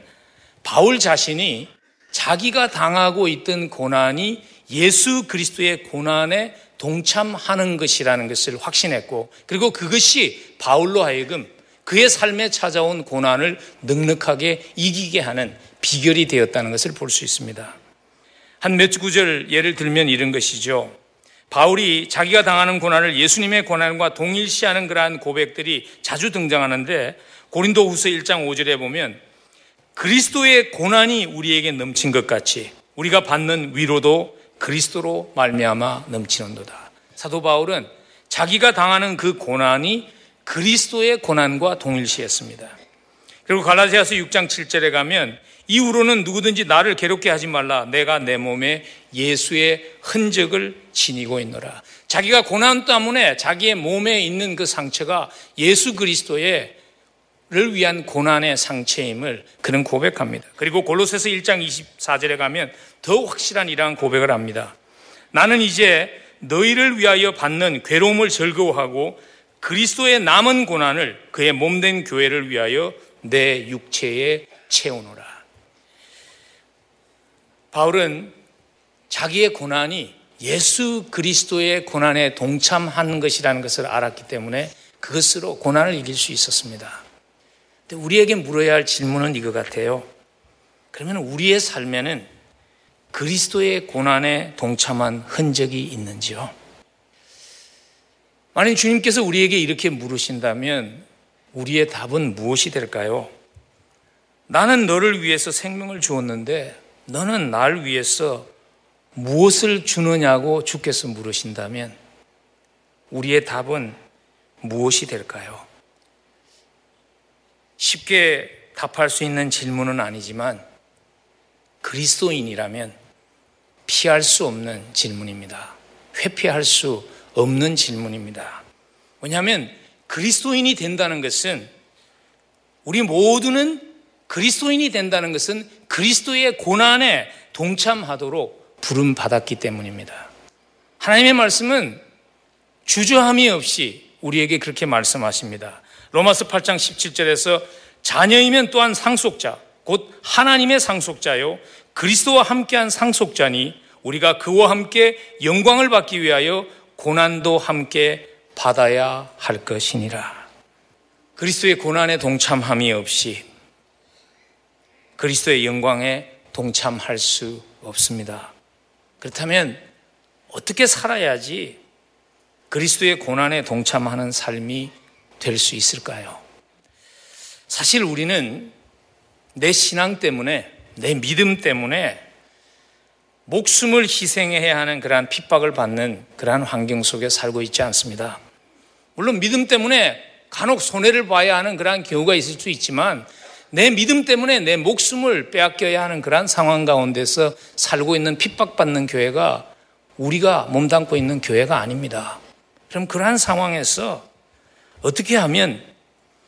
바울 자신이 자기가 당하고 있던 고난이 예수 그리스도의 고난에 동참하는 것이라는 것을 확신했고 그리고 그것이 바울로 하여금 그의 삶에 찾아온 고난을 넉넉하게 이기게 하는 비결이 되었다는 것을 볼 수 있습니다. 한 몇 구절 예를 들면 이런 것이죠. 바울이 자기가 당하는 고난을 예수님의 고난과 동일시하는 그러한 고백들이 자주 등장하는데 고린도 후서 1장 5절에 보면 그리스도의 고난이 우리에게 넘친 것 같이 우리가 받는 위로도 그리스도로 말미암아 넘치는도다. 사도 바울은 자기가 당하는 그 고난이 그리스도의 고난과 동일시했습니다. 그리고 갈라디아서 6장 7절에 가면 이후로는 누구든지 나를 괴롭게 하지 말라. 내가 내 몸에 예수의 흔적을 지니고 있노라. 자기가 고난 때문에 자기의 몸에 있는 그 상처가 예수 그리스도의 를 위한 고난의 상처임을 그는 고백합니다. 그리고 골로새서 1장 24절에 가면 더 확실한 이러한 고백을 합니다. 나는 이제 너희를 위하여 받는 괴로움을 즐거워하고 그리스도의 남은 고난을 그의 몸된 교회를 위하여 내 육체에 채우노라. 바울은 자기의 고난이 예수 그리스도의 고난에 동참하는 것이라는 것을 알았기 때문에 그것으로 고난을 이길 수 있었습니다. 근데 우리에게 물어야 할 질문은 이거 같아요. 그러면 우리의 삶에는 그리스도의 고난에 동참한 흔적이 있는지요? 만약 주님께서 우리에게 이렇게 물으신다면 우리의 답은 무엇이 될까요? 나는 너를 위해서 생명을 주었는데 너는 날 위해서 무엇을 주느냐고 주께서 물으신다면 우리의 답은 무엇이 될까요? 쉽게 답할 수 있는 질문은 아니지만 그리스도인이라면 피할 수 없는 질문입니다. 회피할 수 없는 질문입니다. 왜냐하면 그리스도인이 된다는 것은 우리 모두는 그리스도인이 된다는 것은 그리스도의 고난에 동참하도록 부름 받았기 때문입니다. 하나님의 말씀은 주저함이 없이 우리에게 그렇게 말씀하십니다. 로마서 8장 17절에서 자녀이면 또한 상속자, 곧 하나님의 상속자요. 그리스도와 함께한 상속자니 우리가 그와 함께 영광을 받기 위하여 고난도 함께 받아야 할 것이니라. 그리스도의 고난에 동참함이 없이 그리스도의 영광에 동참할 수 없습니다. 그렇다면 어떻게 살아야지 그리스도의 고난에 동참하는 삶이 될 수 있을까요? 사실 우리는 내 신앙 때문에, 내 믿음 때문에 목숨을 희생해야 하는 그러한 핍박을 받는 그러한 환경 속에 살고 있지 않습니다. 물론 믿음 때문에 간혹 손해를 봐야 하는 그러한 경우가 있을 수 있지만 내 믿음 때문에 내 목숨을 빼앗겨야 하는 그러한 상황 가운데서 살고 있는 핍박받는 교회가 우리가 몸담고 있는 교회가 아닙니다. 그럼 그러한 상황에서 어떻게 하면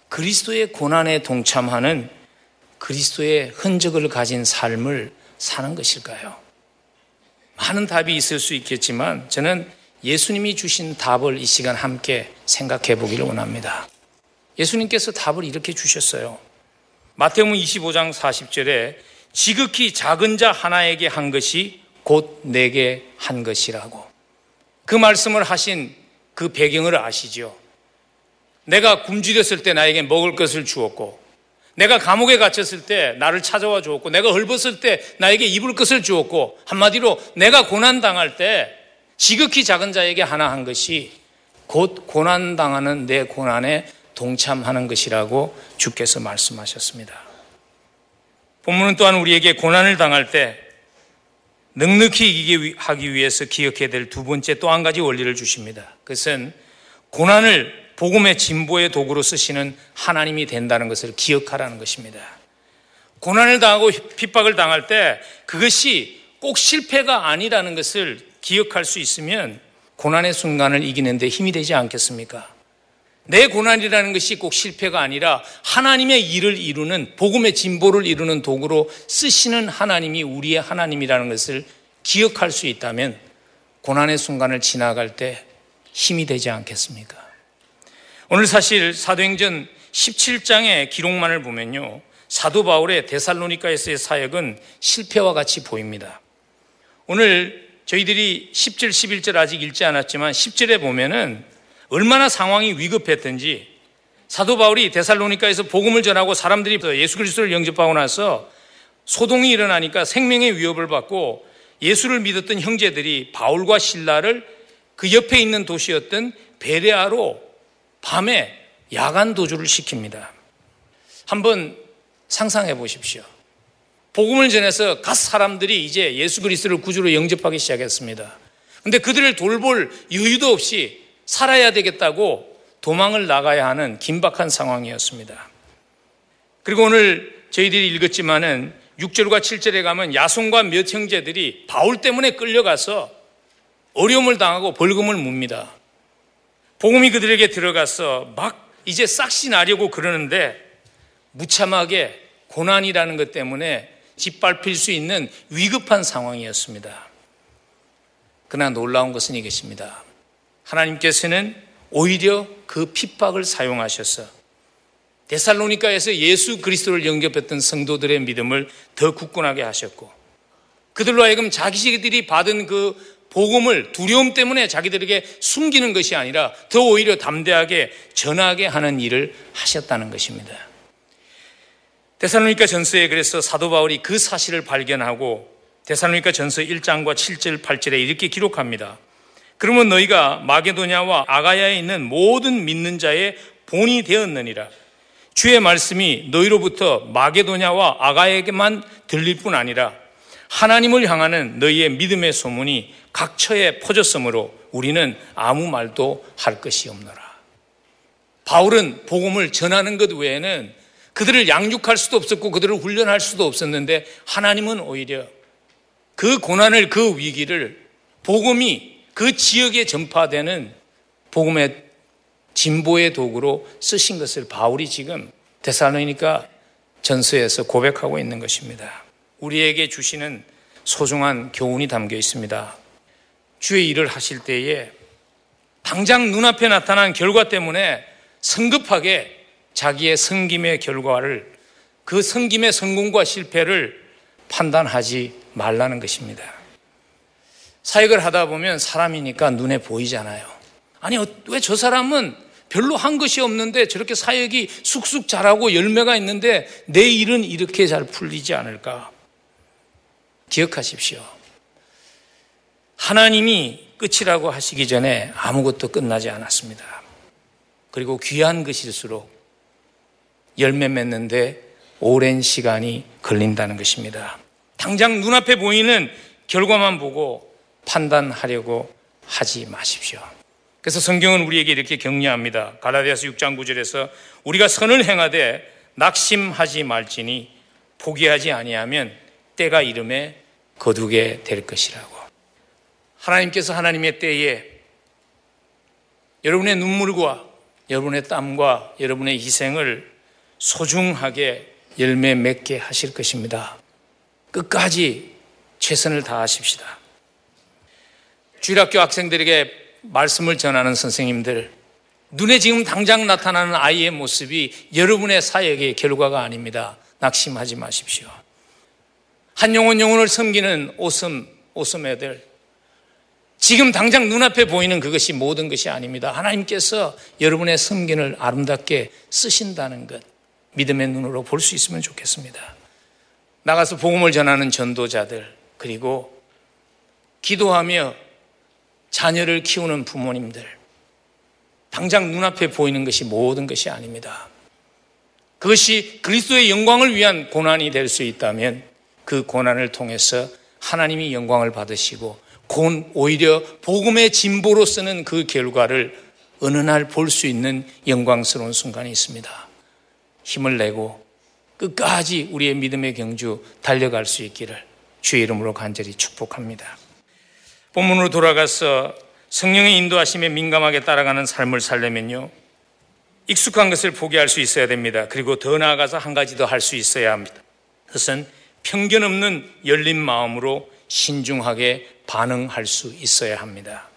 그리스도의 고난에 동참하는 그리스도의 흔적을 가진 삶을 사는 것일까요? 많은 답이 있을 수 있겠지만 저는 예수님이 주신 답을 이 시간 함께 생각해 보기를 원합니다. 예수님께서 답을 이렇게 주셨어요. 마태복음 25장 40절에 지극히 작은 자 하나에게 한 것이 곧 내게 한 것이라고. 그 말씀을 하신 그 배경을 아시죠? 내가 굶주렸을 때 나에게 먹을 것을 주었고, 내가 감옥에 갇혔을 때 나를 찾아와 주었고, 내가 헐벗을 때 나에게 입을 것을 주었고, 한마디로 내가 고난당할 때 지극히 작은 자에게 하나 한 것이 곧 고난당하는 내 고난에 동참하는 것이라고 주께서 말씀하셨습니다. 본문은 또한 우리에게 고난을 당할 때 넉넉히 이기게 하기 위해서 기억해야 될 두 번째 또 한 가지 원리를 주십니다. 그것은 고난을 복음의 진보의 도구로 쓰시는 하나님이 된다는 것을 기억하라는 것입니다. 고난을 당하고 핍박을 당할 때 그것이 꼭 실패가 아니라는 것을 기억할 수 있으면 고난의 순간을 이기는데 힘이 되지 않겠습니까? 내 고난이라는 것이 꼭 실패가 아니라 하나님의 일을 이루는 복음의 진보를 이루는 도구로 쓰시는 하나님이 우리의 하나님이라는 것을 기억할 수 있다면 고난의 순간을 지나갈 때 힘이 되지 않겠습니까? 오늘 사실 사도행전 17장의 기록만을 보면요. 사도 바울의 데살로니카에서의 사역은 실패와 같이 보입니다. 오늘 저희들이 10절, 11절 아직 읽지 않았지만 10절에 보면은 얼마나 상황이 위급했던지 사도 바울이 데살로니카에서 복음을 전하고 사람들이 예수 그리스도를 영접하고 나서 소동이 일어나니까 생명의 위협을 받고 예수를 믿었던 형제들이 바울과 신라를 그 옆에 있는 도시였던 베레아로 밤에 야간 도주를 시킵니다. 한번 상상해 보십시오. 복음을 전해서 갓 사람들이 이제 예수 그리스도를 구주로 영접하기 시작했습니다. 근데 그들을 돌볼 여유도 없이 살아야 되겠다고 도망을 나가야 하는 긴박한 상황이었습니다. 그리고 오늘 저희들이 읽었지만은 6절과 7절에 가면 야손과 몇 형제들이 바울 때문에 끌려가서 어려움을 당하고 벌금을 묻니다. 복음이 그들에게 들어가서 막 이제 싹시 나려고 그러는데 무참하게 고난이라는 것 때문에 짓밟힐 수 있는 위급한 상황이었습니다. 그러나 놀라운 것은 이것입니다. 하나님께서는 오히려 그 핍박을 사용하셔서 데살로니카에서 예수 그리스도를 영접했던 성도들의 믿음을 더 굳건하게 하셨고 그들로 하여금 자기들이 받은 그 복음을 두려움 때문에 자기들에게 숨기는 것이 아니라 더 오히려 담대하게 전하게 하는 일을 하셨다는 것입니다. 데살로니카 전서에 그래서 사도 바울이 그 사실을 발견하고 데살로니카 전서 1장과 7절, 8절에 이렇게 기록합니다. 그러면 너희가 마게도냐와 아가야에 있는 모든 믿는 자의 본이 되었느니라. 주의 말씀이 너희로부터 마게도냐와 아가에게만 들릴 뿐 아니라 하나님을 향하는 너희의 믿음의 소문이 각처에 퍼졌으므로 우리는 아무 말도 할 것이 없노라. 바울은 복음을 전하는 것 외에는 그들을 양육할 수도 없었고 그들을 훈련할 수도 없었는데 하나님은 오히려 그 고난을 그 위기를 복음이 그 지역에 전파되는 복음의 진보의 도구로 쓰신 것을 바울이 지금 데살로니까 전서에서 고백하고 있는 것입니다. 우리에게 주시는 소중한 교훈이 담겨 있습니다. 주의 일을 하실 때에 당장 눈앞에 나타난 결과 때문에 성급하게 자기의 성김의 결과를 그 성김의 성공과 실패를 판단하지 말라는 것입니다. 사역을 하다 보면 사람이니까 눈에 보이잖아요. 아니, 왜 저 사람은 별로 한 것이 없는데 저렇게 사역이 쑥쑥 자라고 열매가 있는데 내 일은 이렇게 잘 풀리지 않을까? 기억하십시오. 하나님이 끝이라고 하시기 전에 아무것도 끝나지 않았습니다. 그리고 귀한 것일수록 열매 맺는데 오랜 시간이 걸린다는 것입니다. 당장 눈앞에 보이는 결과만 보고 판단하려고 하지 마십시오. 그래서 성경은 우리에게 이렇게 격려합니다. 가라디아서 6장 9절에서 우리가 선을 행하되 낙심하지 말지니 포기하지 아니하면 때가 이름에 거두게 될 것이라고. 하나님께서 하나님의 때에 여러분의 눈물과 여러분의 땀과 여러분의 희생을 소중하게 열매 맺게 하실 것입니다. 끝까지 최선을 다하십시다. 주일학교 학생들에게 말씀을 전하는 선생님들, 눈에 지금 당장 나타나는 아이의 모습이 여러분의 사역의 결과가 아닙니다. 낙심하지 마십시오. 한 영혼 영혼을 섬기는 오슴, 오슴 애들. 지금 당장 눈앞에 보이는 그것이 모든 것이 아닙니다. 하나님께서 여러분의 섬긴을 아름답게 쓰신다는 것, 믿음의 눈으로 볼 수 있으면 좋겠습니다. 나가서 복음을 전하는 전도자들, 그리고 기도하며 자녀를 키우는 부모님들, 당장 눈앞에 보이는 것이 모든 것이 아닙니다. 그것이 그리스도의 영광을 위한 고난이 될 수 있다면 그 고난을 통해서 하나님이 영광을 받으시고 오히려 복음의 진보로 쓰는 그 결과를 어느 날 볼 수 있는 영광스러운 순간이 있습니다. 힘을 내고 끝까지 우리의 믿음의 경주 달려갈 수 있기를 주의 이름으로 간절히 축복합니다. 본문으로 돌아가서 성령의 인도하심에 민감하게 따라가는 삶을 살려면요. 익숙한 것을 포기할 수 있어야 됩니다. 그리고 더 나아가서 한 가지 더 할 수 있어야 합니다. 그것은 편견 없는 열린 마음으로 신중하게 반응할 수 있어야 합니다.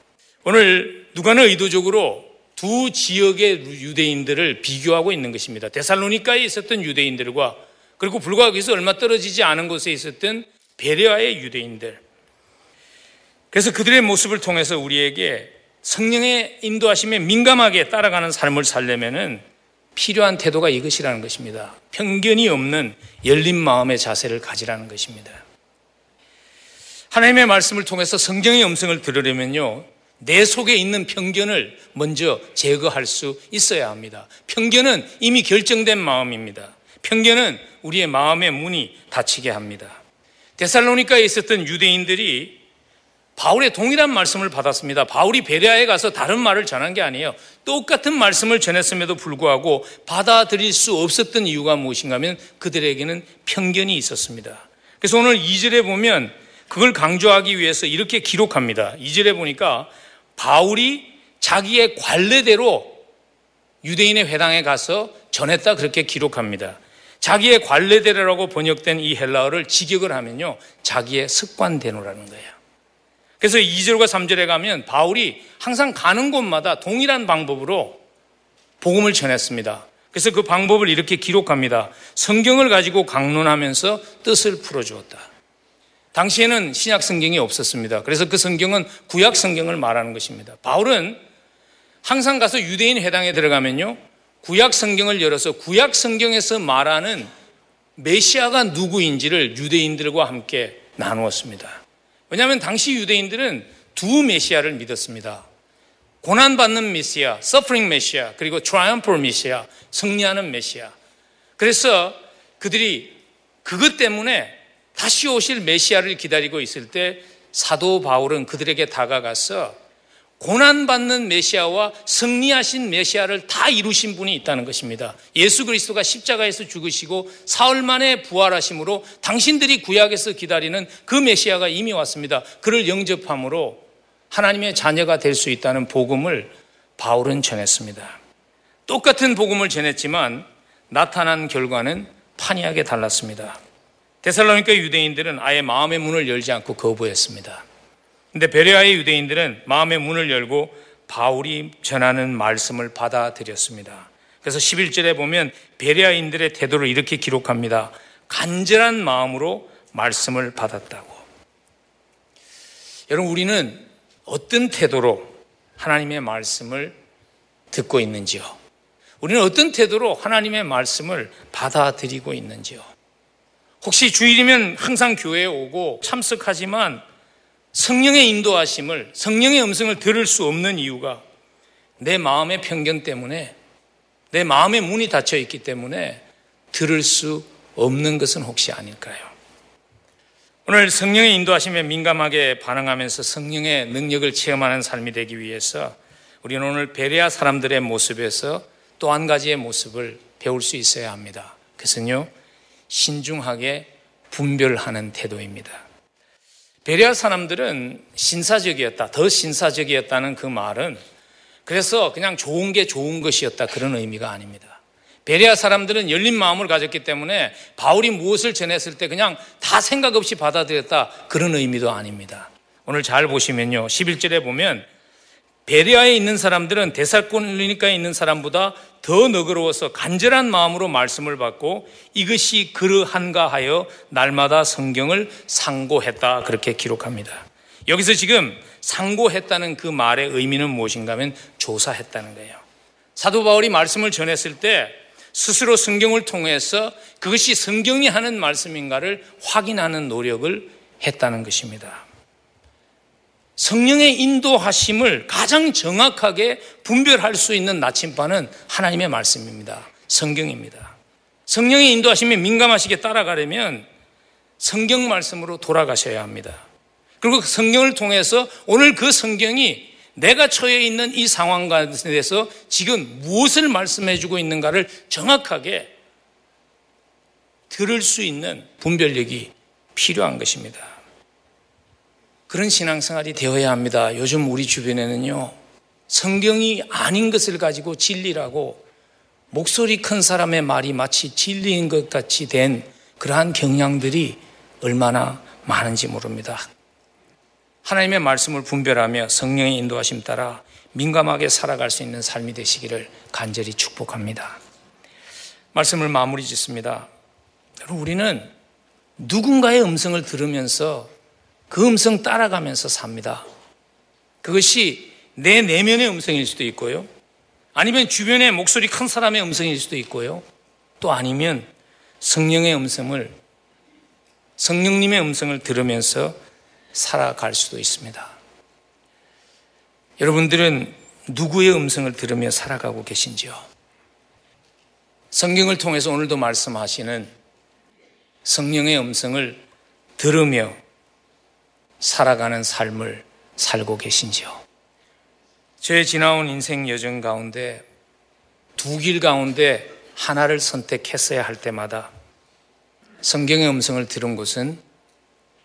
오늘 누가는 의도적으로 두 지역의 유대인들을 비교하고 있는 것입니다. 데살로니카에 있었던 유대인들과 그리고 불과 여기서 얼마 떨어지지 않은 곳에 있었던 베레아의 유대인들. 그래서 그들의 모습을 통해서 우리에게 성령의 인도하심에 민감하게 따라가는 삶을 살려면은 필요한 태도가 이것이라는 것입니다. 편견이 없는 열린 마음의 자세를 가지라는 것입니다. 하나님의 말씀을 통해서 성경의 음성을 들으려면요. 내 속에 있는 편견을 먼저 제거할 수 있어야 합니다. 편견은 이미 결정된 마음입니다. 편견은 우리의 마음의 문이 닫히게 합니다. 데살로니카에 있었던 유대인들이 바울의 동일한 말씀을 받았습니다. 바울이 베레아에 가서 다른 말을 전한 게 아니에요. 똑같은 말씀을 전했음에도 불구하고 받아들일 수 없었던 이유가 무엇인가 하면 그들에게는 편견이 있었습니다. 그래서 오늘 2절에 보면 그걸 강조하기 위해서 이렇게 기록합니다. 2절에 보니까 바울이 자기의 관례대로 유대인의 회당에 가서 전했다 그렇게 기록합니다. 자기의 관례대로라고 번역된 이 헬라어를 직역을 하면요. 자기의 습관대로라는 거예요. 그래서 2절과 3절에 가면 바울이 항상 가는 곳마다 동일한 방법으로 복음을 전했습니다. 그래서 그 방법을 이렇게 기록합니다. 성경을 가지고 강론하면서 뜻을 풀어주었다. 당시에는 신약 성경이 없었습니다. 그래서 그 성경은 구약 성경을 말하는 것입니다. 바울은 항상 가서 유대인 회당에 들어가면요. 구약 성경을 열어서 구약 성경에서 말하는 메시아가 누구인지를 유대인들과 함께 나누었습니다. 왜냐하면 당시 유대인들은 두 메시아를 믿었습니다. 고난받는 메시아, suffering Messiah, 그리고 triumphal Messiah, 승리하는 메시아. 그래서 그들이 그것 때문에 다시 오실 메시아를 기다리고 있을 때 사도 바울은 그들에게 다가가서 고난받는 메시아와 승리하신 메시아를 다 이루신 분이 있다는 것입니다. 예수 그리스도가 십자가에서 죽으시고 사흘 만에 부활하심으로 당신들이 구약에서 기다리는 그 메시아가 이미 왔습니다. 그를 영접함으로 하나님의 자녀가 될 수 있다는 복음을 바울은 전했습니다. 똑같은 복음을 전했지만 나타난 결과는 판이하게 달랐습니다. 데살로니카 유대인들은 아예 마음의 문을 열지 않고 거부했습니다. 근데 베레아의 유대인들은 마음의 문을 열고 바울이 전하는 말씀을 받아들였습니다. 그래서 11절에 보면 베레아인들의 태도를 이렇게 기록합니다. 간절한 마음으로 말씀을 받았다고. 여러분, 우리는 어떤 태도로 하나님의 말씀을 듣고 있는지요? 우리는 어떤 태도로 하나님의 말씀을 받아들이고 있는지요? 혹시 주일이면 항상 교회에 오고 참석하지만 성령의 인도하심을, 성령의 음성을 들을 수 없는 이유가 내 마음의 편견 때문에, 내 마음의 문이 닫혀 있기 때문에 들을 수 없는 것은 혹시 아닐까요? 오늘 성령의 인도하심에 민감하게 반응하면서 성령의 능력을 체험하는 삶이 되기 위해서 우리는 오늘 베레아 사람들의 모습에서 또 한 가지의 모습을 배울 수 있어야 합니다. 그것은요, 신중하게 분별하는 태도입니다. 베리아 사람들은 신사적이었다. 더 신사적이었다는 그 말은 그래서 그냥 좋은 게 좋은 것이었다. 그런 의미가 아닙니다. 베리아 사람들은 열린 마음을 가졌기 때문에 바울이 무엇을 전했을 때 그냥 다 생각 없이 받아들였다. 그런 의미도 아닙니다. 오늘 잘 보시면요. 11절에 보면 베리아에 있는 사람들은 데살로니카에 있는 사람보다 더 너그러워서 간절한 마음으로 말씀을 받고 이것이 그러한가 하여 날마다 성경을 상고했다 그렇게 기록합니다. 여기서 지금 상고했다는 그 말의 의미는 무엇인가 하면 조사했다는 거예요. 사도 바울이 말씀을 전했을 때 스스로 성경을 통해서 그것이 성경이 하는 말씀인가를 확인하는 노력을 했다는 것입니다. 성령의 인도하심을 가장 정확하게 분별할 수 있는 나침반은 하나님의 말씀입니다. 성경입니다. 성령의 인도하심에 민감하시게 따라가려면 성경 말씀으로 돌아가셔야 합니다. 그리고 그 성경을 통해서 오늘 그 성경이 내가 처해 있는 이 상황 가운데서 지금 무엇을 말씀해 주고 있는가를 정확하게 들을 수 있는 분별력이 필요한 것입니다. 그런 신앙생활이 되어야 합니다. 요즘 우리 주변에는요, 성경이 아닌 것을 가지고 진리라고 목소리 큰 사람의 말이 마치 진리인 것 같이 된 그러한 경향들이 얼마나 많은지 모릅니다. 하나님의 말씀을 분별하며 성령의 인도하심 따라 민감하게 살아갈 수 있는 삶이 되시기를 간절히 축복합니다. 말씀을 마무리 짓습니다. 우리는 누군가의 음성을 들으면서 그 음성 따라가면서 삽니다. 그것이 내 내면의 음성일 수도 있고요. 아니면 주변의 목소리 큰 사람의 음성일 수도 있고요. 또 아니면 성령의 음성을, 성령님의 음성을 들으면서 살아갈 수도 있습니다. 여러분들은 누구의 음성을 들으며 살아가고 계신지요? 성경을 통해서 오늘도 말씀하시는 성령의 음성을 들으며 살아가는 삶을 살고 계신지요? 저의 지나온 인생 여정 가운데 두 길 가운데 하나를 선택했어야 할 때마다 성경의 음성을 들은 곳은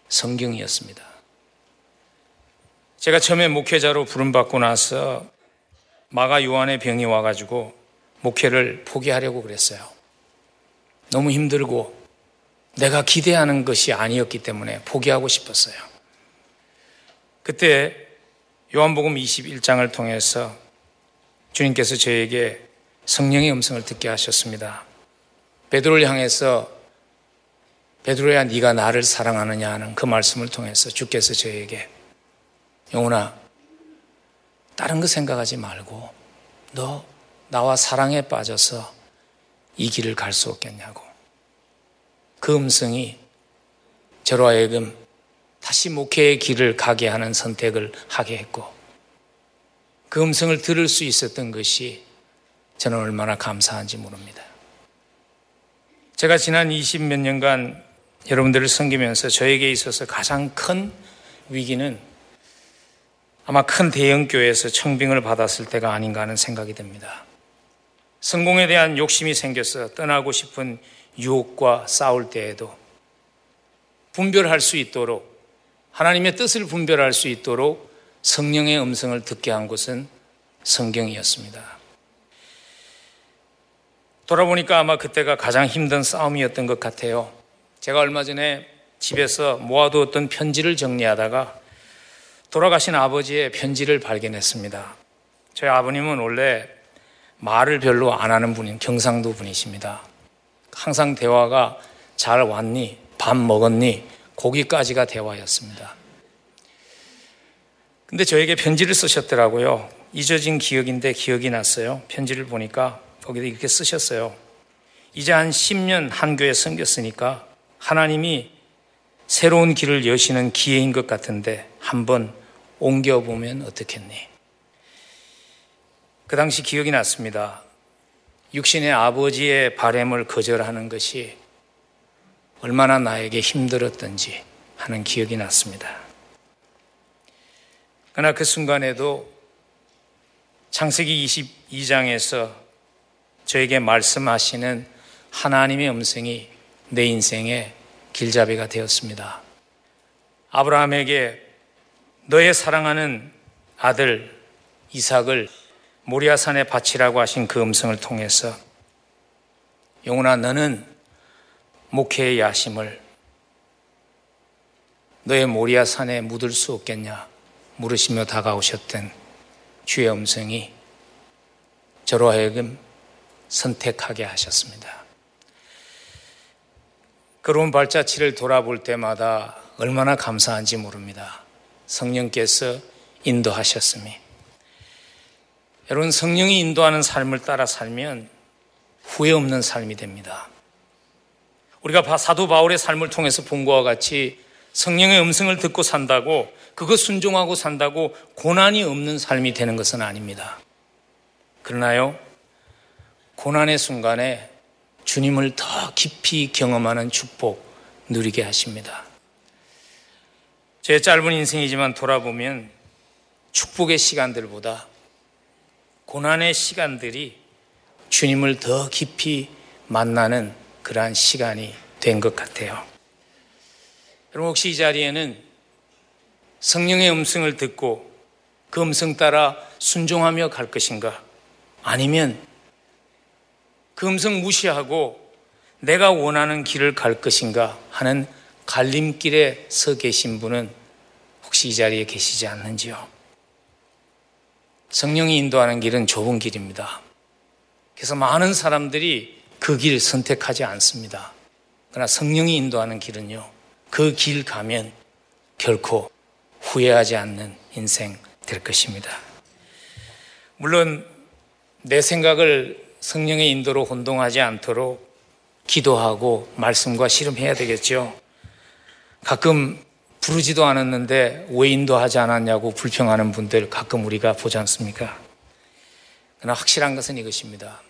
성경이었습니다. 제가 처음에 목회자로 부름받고 나서 마가 요한의 병이 와가지고 목회를 포기하려고 그랬어요. 너무 힘들고 내가 기대하는 것이 아니었기 때문에 포기하고 싶었어요. 그때 요한복음 21장을 통해서 주님께서 저에게 성령의 음성을 듣게 하셨습니다. 베드로를 향해서 베드로야 네가 나를 사랑하느냐 하는 그 말씀을 통해서 주께서 저에게 영훈아, 다른 거 생각하지 말고 너 나와 사랑에 빠져서 이 길을 갈 수 없겠냐고. 그 음성이 저로 하여금 다시 목회의 길을 가게 하는 선택을 하게 했고 그 음성을 들을 수 있었던 것이 저는 얼마나 감사한지 모릅니다. 제가 지난 20 몇 년간 여러분들을 섬기면서 저에게 있어서 가장 큰 위기는 아마 큰 대형 교회에서 청빙을 받았을 때가 아닌가 하는 생각이 듭니다. 성공에 대한 욕심이 생겨서 떠나고 싶은 유혹과 싸울 때에도 분별할 수 있도록 하나님의 뜻을 분별할 수 있도록 성령의 음성을 듣게 한 것은 성경이었습니다. 돌아보니까 아마 그때가 가장 힘든 싸움이었던 것 같아요. 제가 얼마 전에 집에서 모아두었던 편지를 정리하다가 돌아가신 아버지의 편지를 발견했습니다. 저희 아버님은 원래 말을 별로 안 하는 분인 경상도 분이십니다. 항상 대화가 잘 왔니? 밥 먹었니? 고기까지가 대화였습니다. 근데 저에게 편지를 쓰셨더라고요. 잊어진 기억인데 기억이 났어요. 편지를 보니까 거기다 이렇게 쓰셨어요. 이제 한 10년 한 교회 섬겼으니까 하나님이 새로운 길을 여시는 기회인 것 같은데 한번 옮겨보면 어떻겠니? 그 당시 기억이 났습니다. 육신의 아버지의 바램을 거절하는 것이 얼마나 나에게 힘들었던지 하는 기억이 났습니다. 그러나 그 순간에도 창세기 22장에서 저에게 말씀하시는 하나님의 음성이 내 인생의 길잡이가 되었습니다. 아브라함에게 너의 사랑하는 아들 이삭을 모리아산에 바치라고 하신 그 음성을 통해서 영훈아 너는 목회의 야심을 너의 모리아 산에 묻을 수 없겠냐 물으시며 다가오셨던 주의 음성이 저로 하여금 선택하게 하셨습니다. 그런 발자취를 돌아볼 때마다 얼마나 감사한지 모릅니다. 성령께서 인도하셨음이. 여러분, 성령이 인도하는 삶을 따라 살면 후회 없는 삶이 됩니다. 우리가 사도 바울의 삶을 통해서 본 것과 같이 성령의 음성을 듣고 산다고 그거 순종하고 산다고 고난이 없는 삶이 되는 것은 아닙니다. 그러나요, 고난의 순간에 주님을 더 깊이 경험하는 축복 누리게 하십니다. 제 짧은 인생이지만 돌아보면 축복의 시간들보다 고난의 시간들이 주님을 더 깊이 만나는 그러한 시간이 된 것 같아요. 여러분 혹시 이 자리에는 성령의 음성을 듣고 그 음성 따라 순종하며 갈 것인가? 아니면 그 음성 무시하고 내가 원하는 길을 갈 것인가 하는 갈림길에 서 계신 분은 혹시 이 자리에 계시지 않는지요? 성령이 인도하는 길은 좁은 길입니다. 그래서 많은 사람들이 그 길을 선택하지 않습니다. 그러나 성령이 인도하는 길은요, 그 길 가면 결코 후회하지 않는 인생 될 것입니다. 물론 내 생각을 성령의 인도로 혼동하지 않도록 기도하고 말씀과 실험해야 되겠죠. 가끔 부르지도 않았는데 왜 인도하지 않았냐고 불평하는 분들 가끔 우리가 보지 않습니까? 그러나 확실한 것은 이것입니다.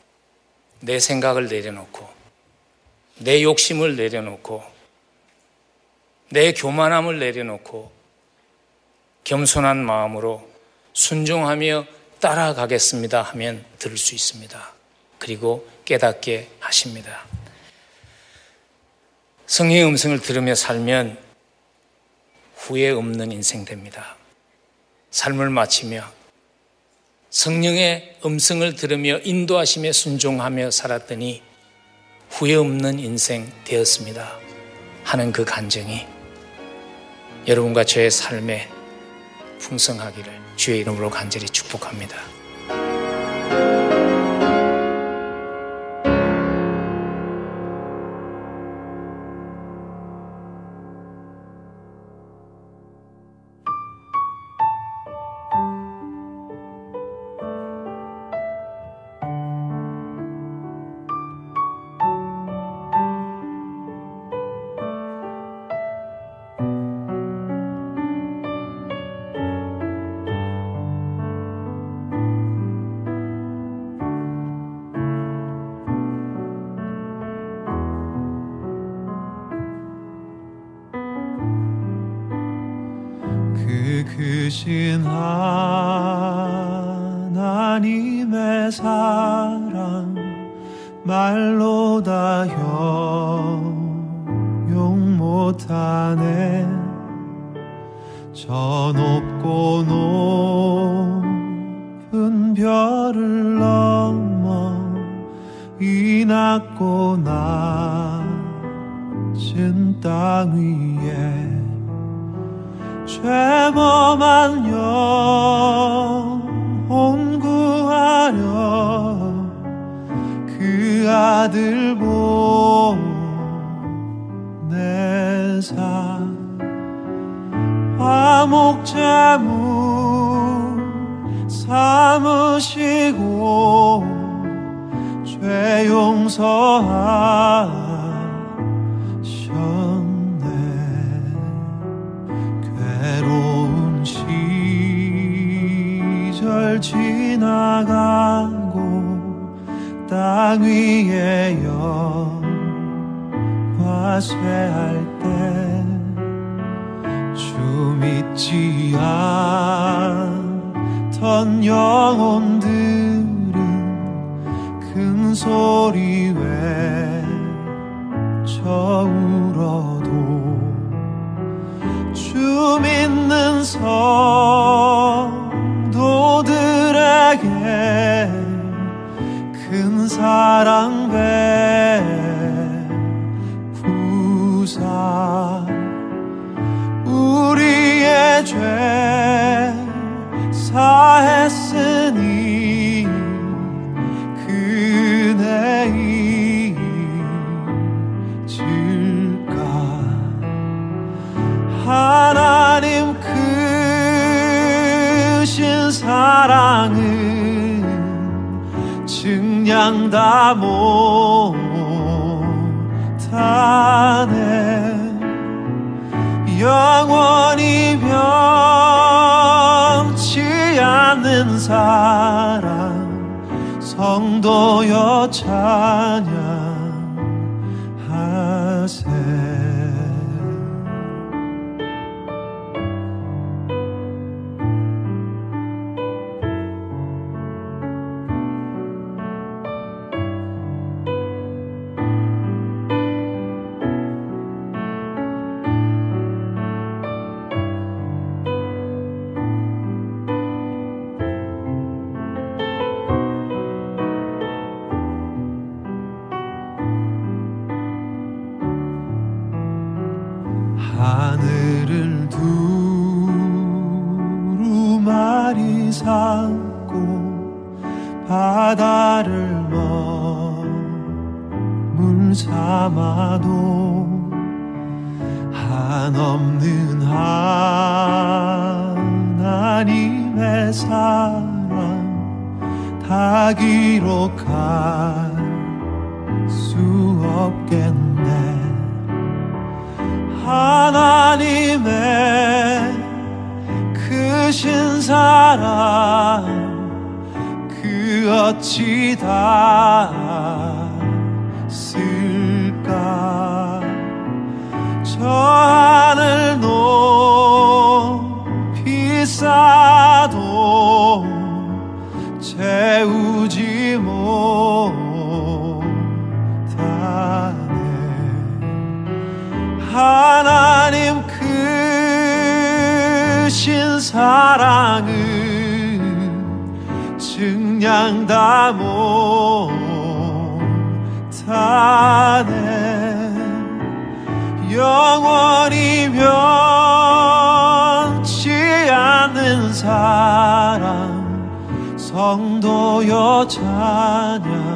내 생각을 내려놓고, 내 욕심을 내려놓고, 내 교만함을 내려놓고, 겸손한 마음으로 순종하며 따라가겠습니다 하면 들을 수 있습니다. 그리고 깨닫게 하십니다. 성령의 음성을 들으며 살면 후회 없는 인생 됩니다. 삶을 마치며 성령의 음성을 들으며 인도하심에 순종하며 살았더니 후회 없는 인생 되었습니다. 하는 그 간증이 여러분과 저의 삶에 풍성하기를 주의 이름으로 간절히 축복합니다. 보내사 화목제물 삼으시고 죄 용서하 시절 지나가고 땅 위에 영화 쇠할 믿지 않던 영혼들은 큰 소리 외쳐 울어도 주 믿는 성 성도들에게 큰 사랑 베 증량 다 못하네. 영원히 변치 않는 사랑 성도여 찬양하세 두루마리 삼고 바다를 머물 삼아도 한없는 하나님의 사랑 다 기록할 수 없겠네. 하나님의 크신 사랑 그 어찌 다 쓸까? 저 하늘 높이 쌓아도 채우지 못하네. 하나님 크신 사랑은 증량 다 못하네. 영원히 변치 않는 사랑 성도여 찬양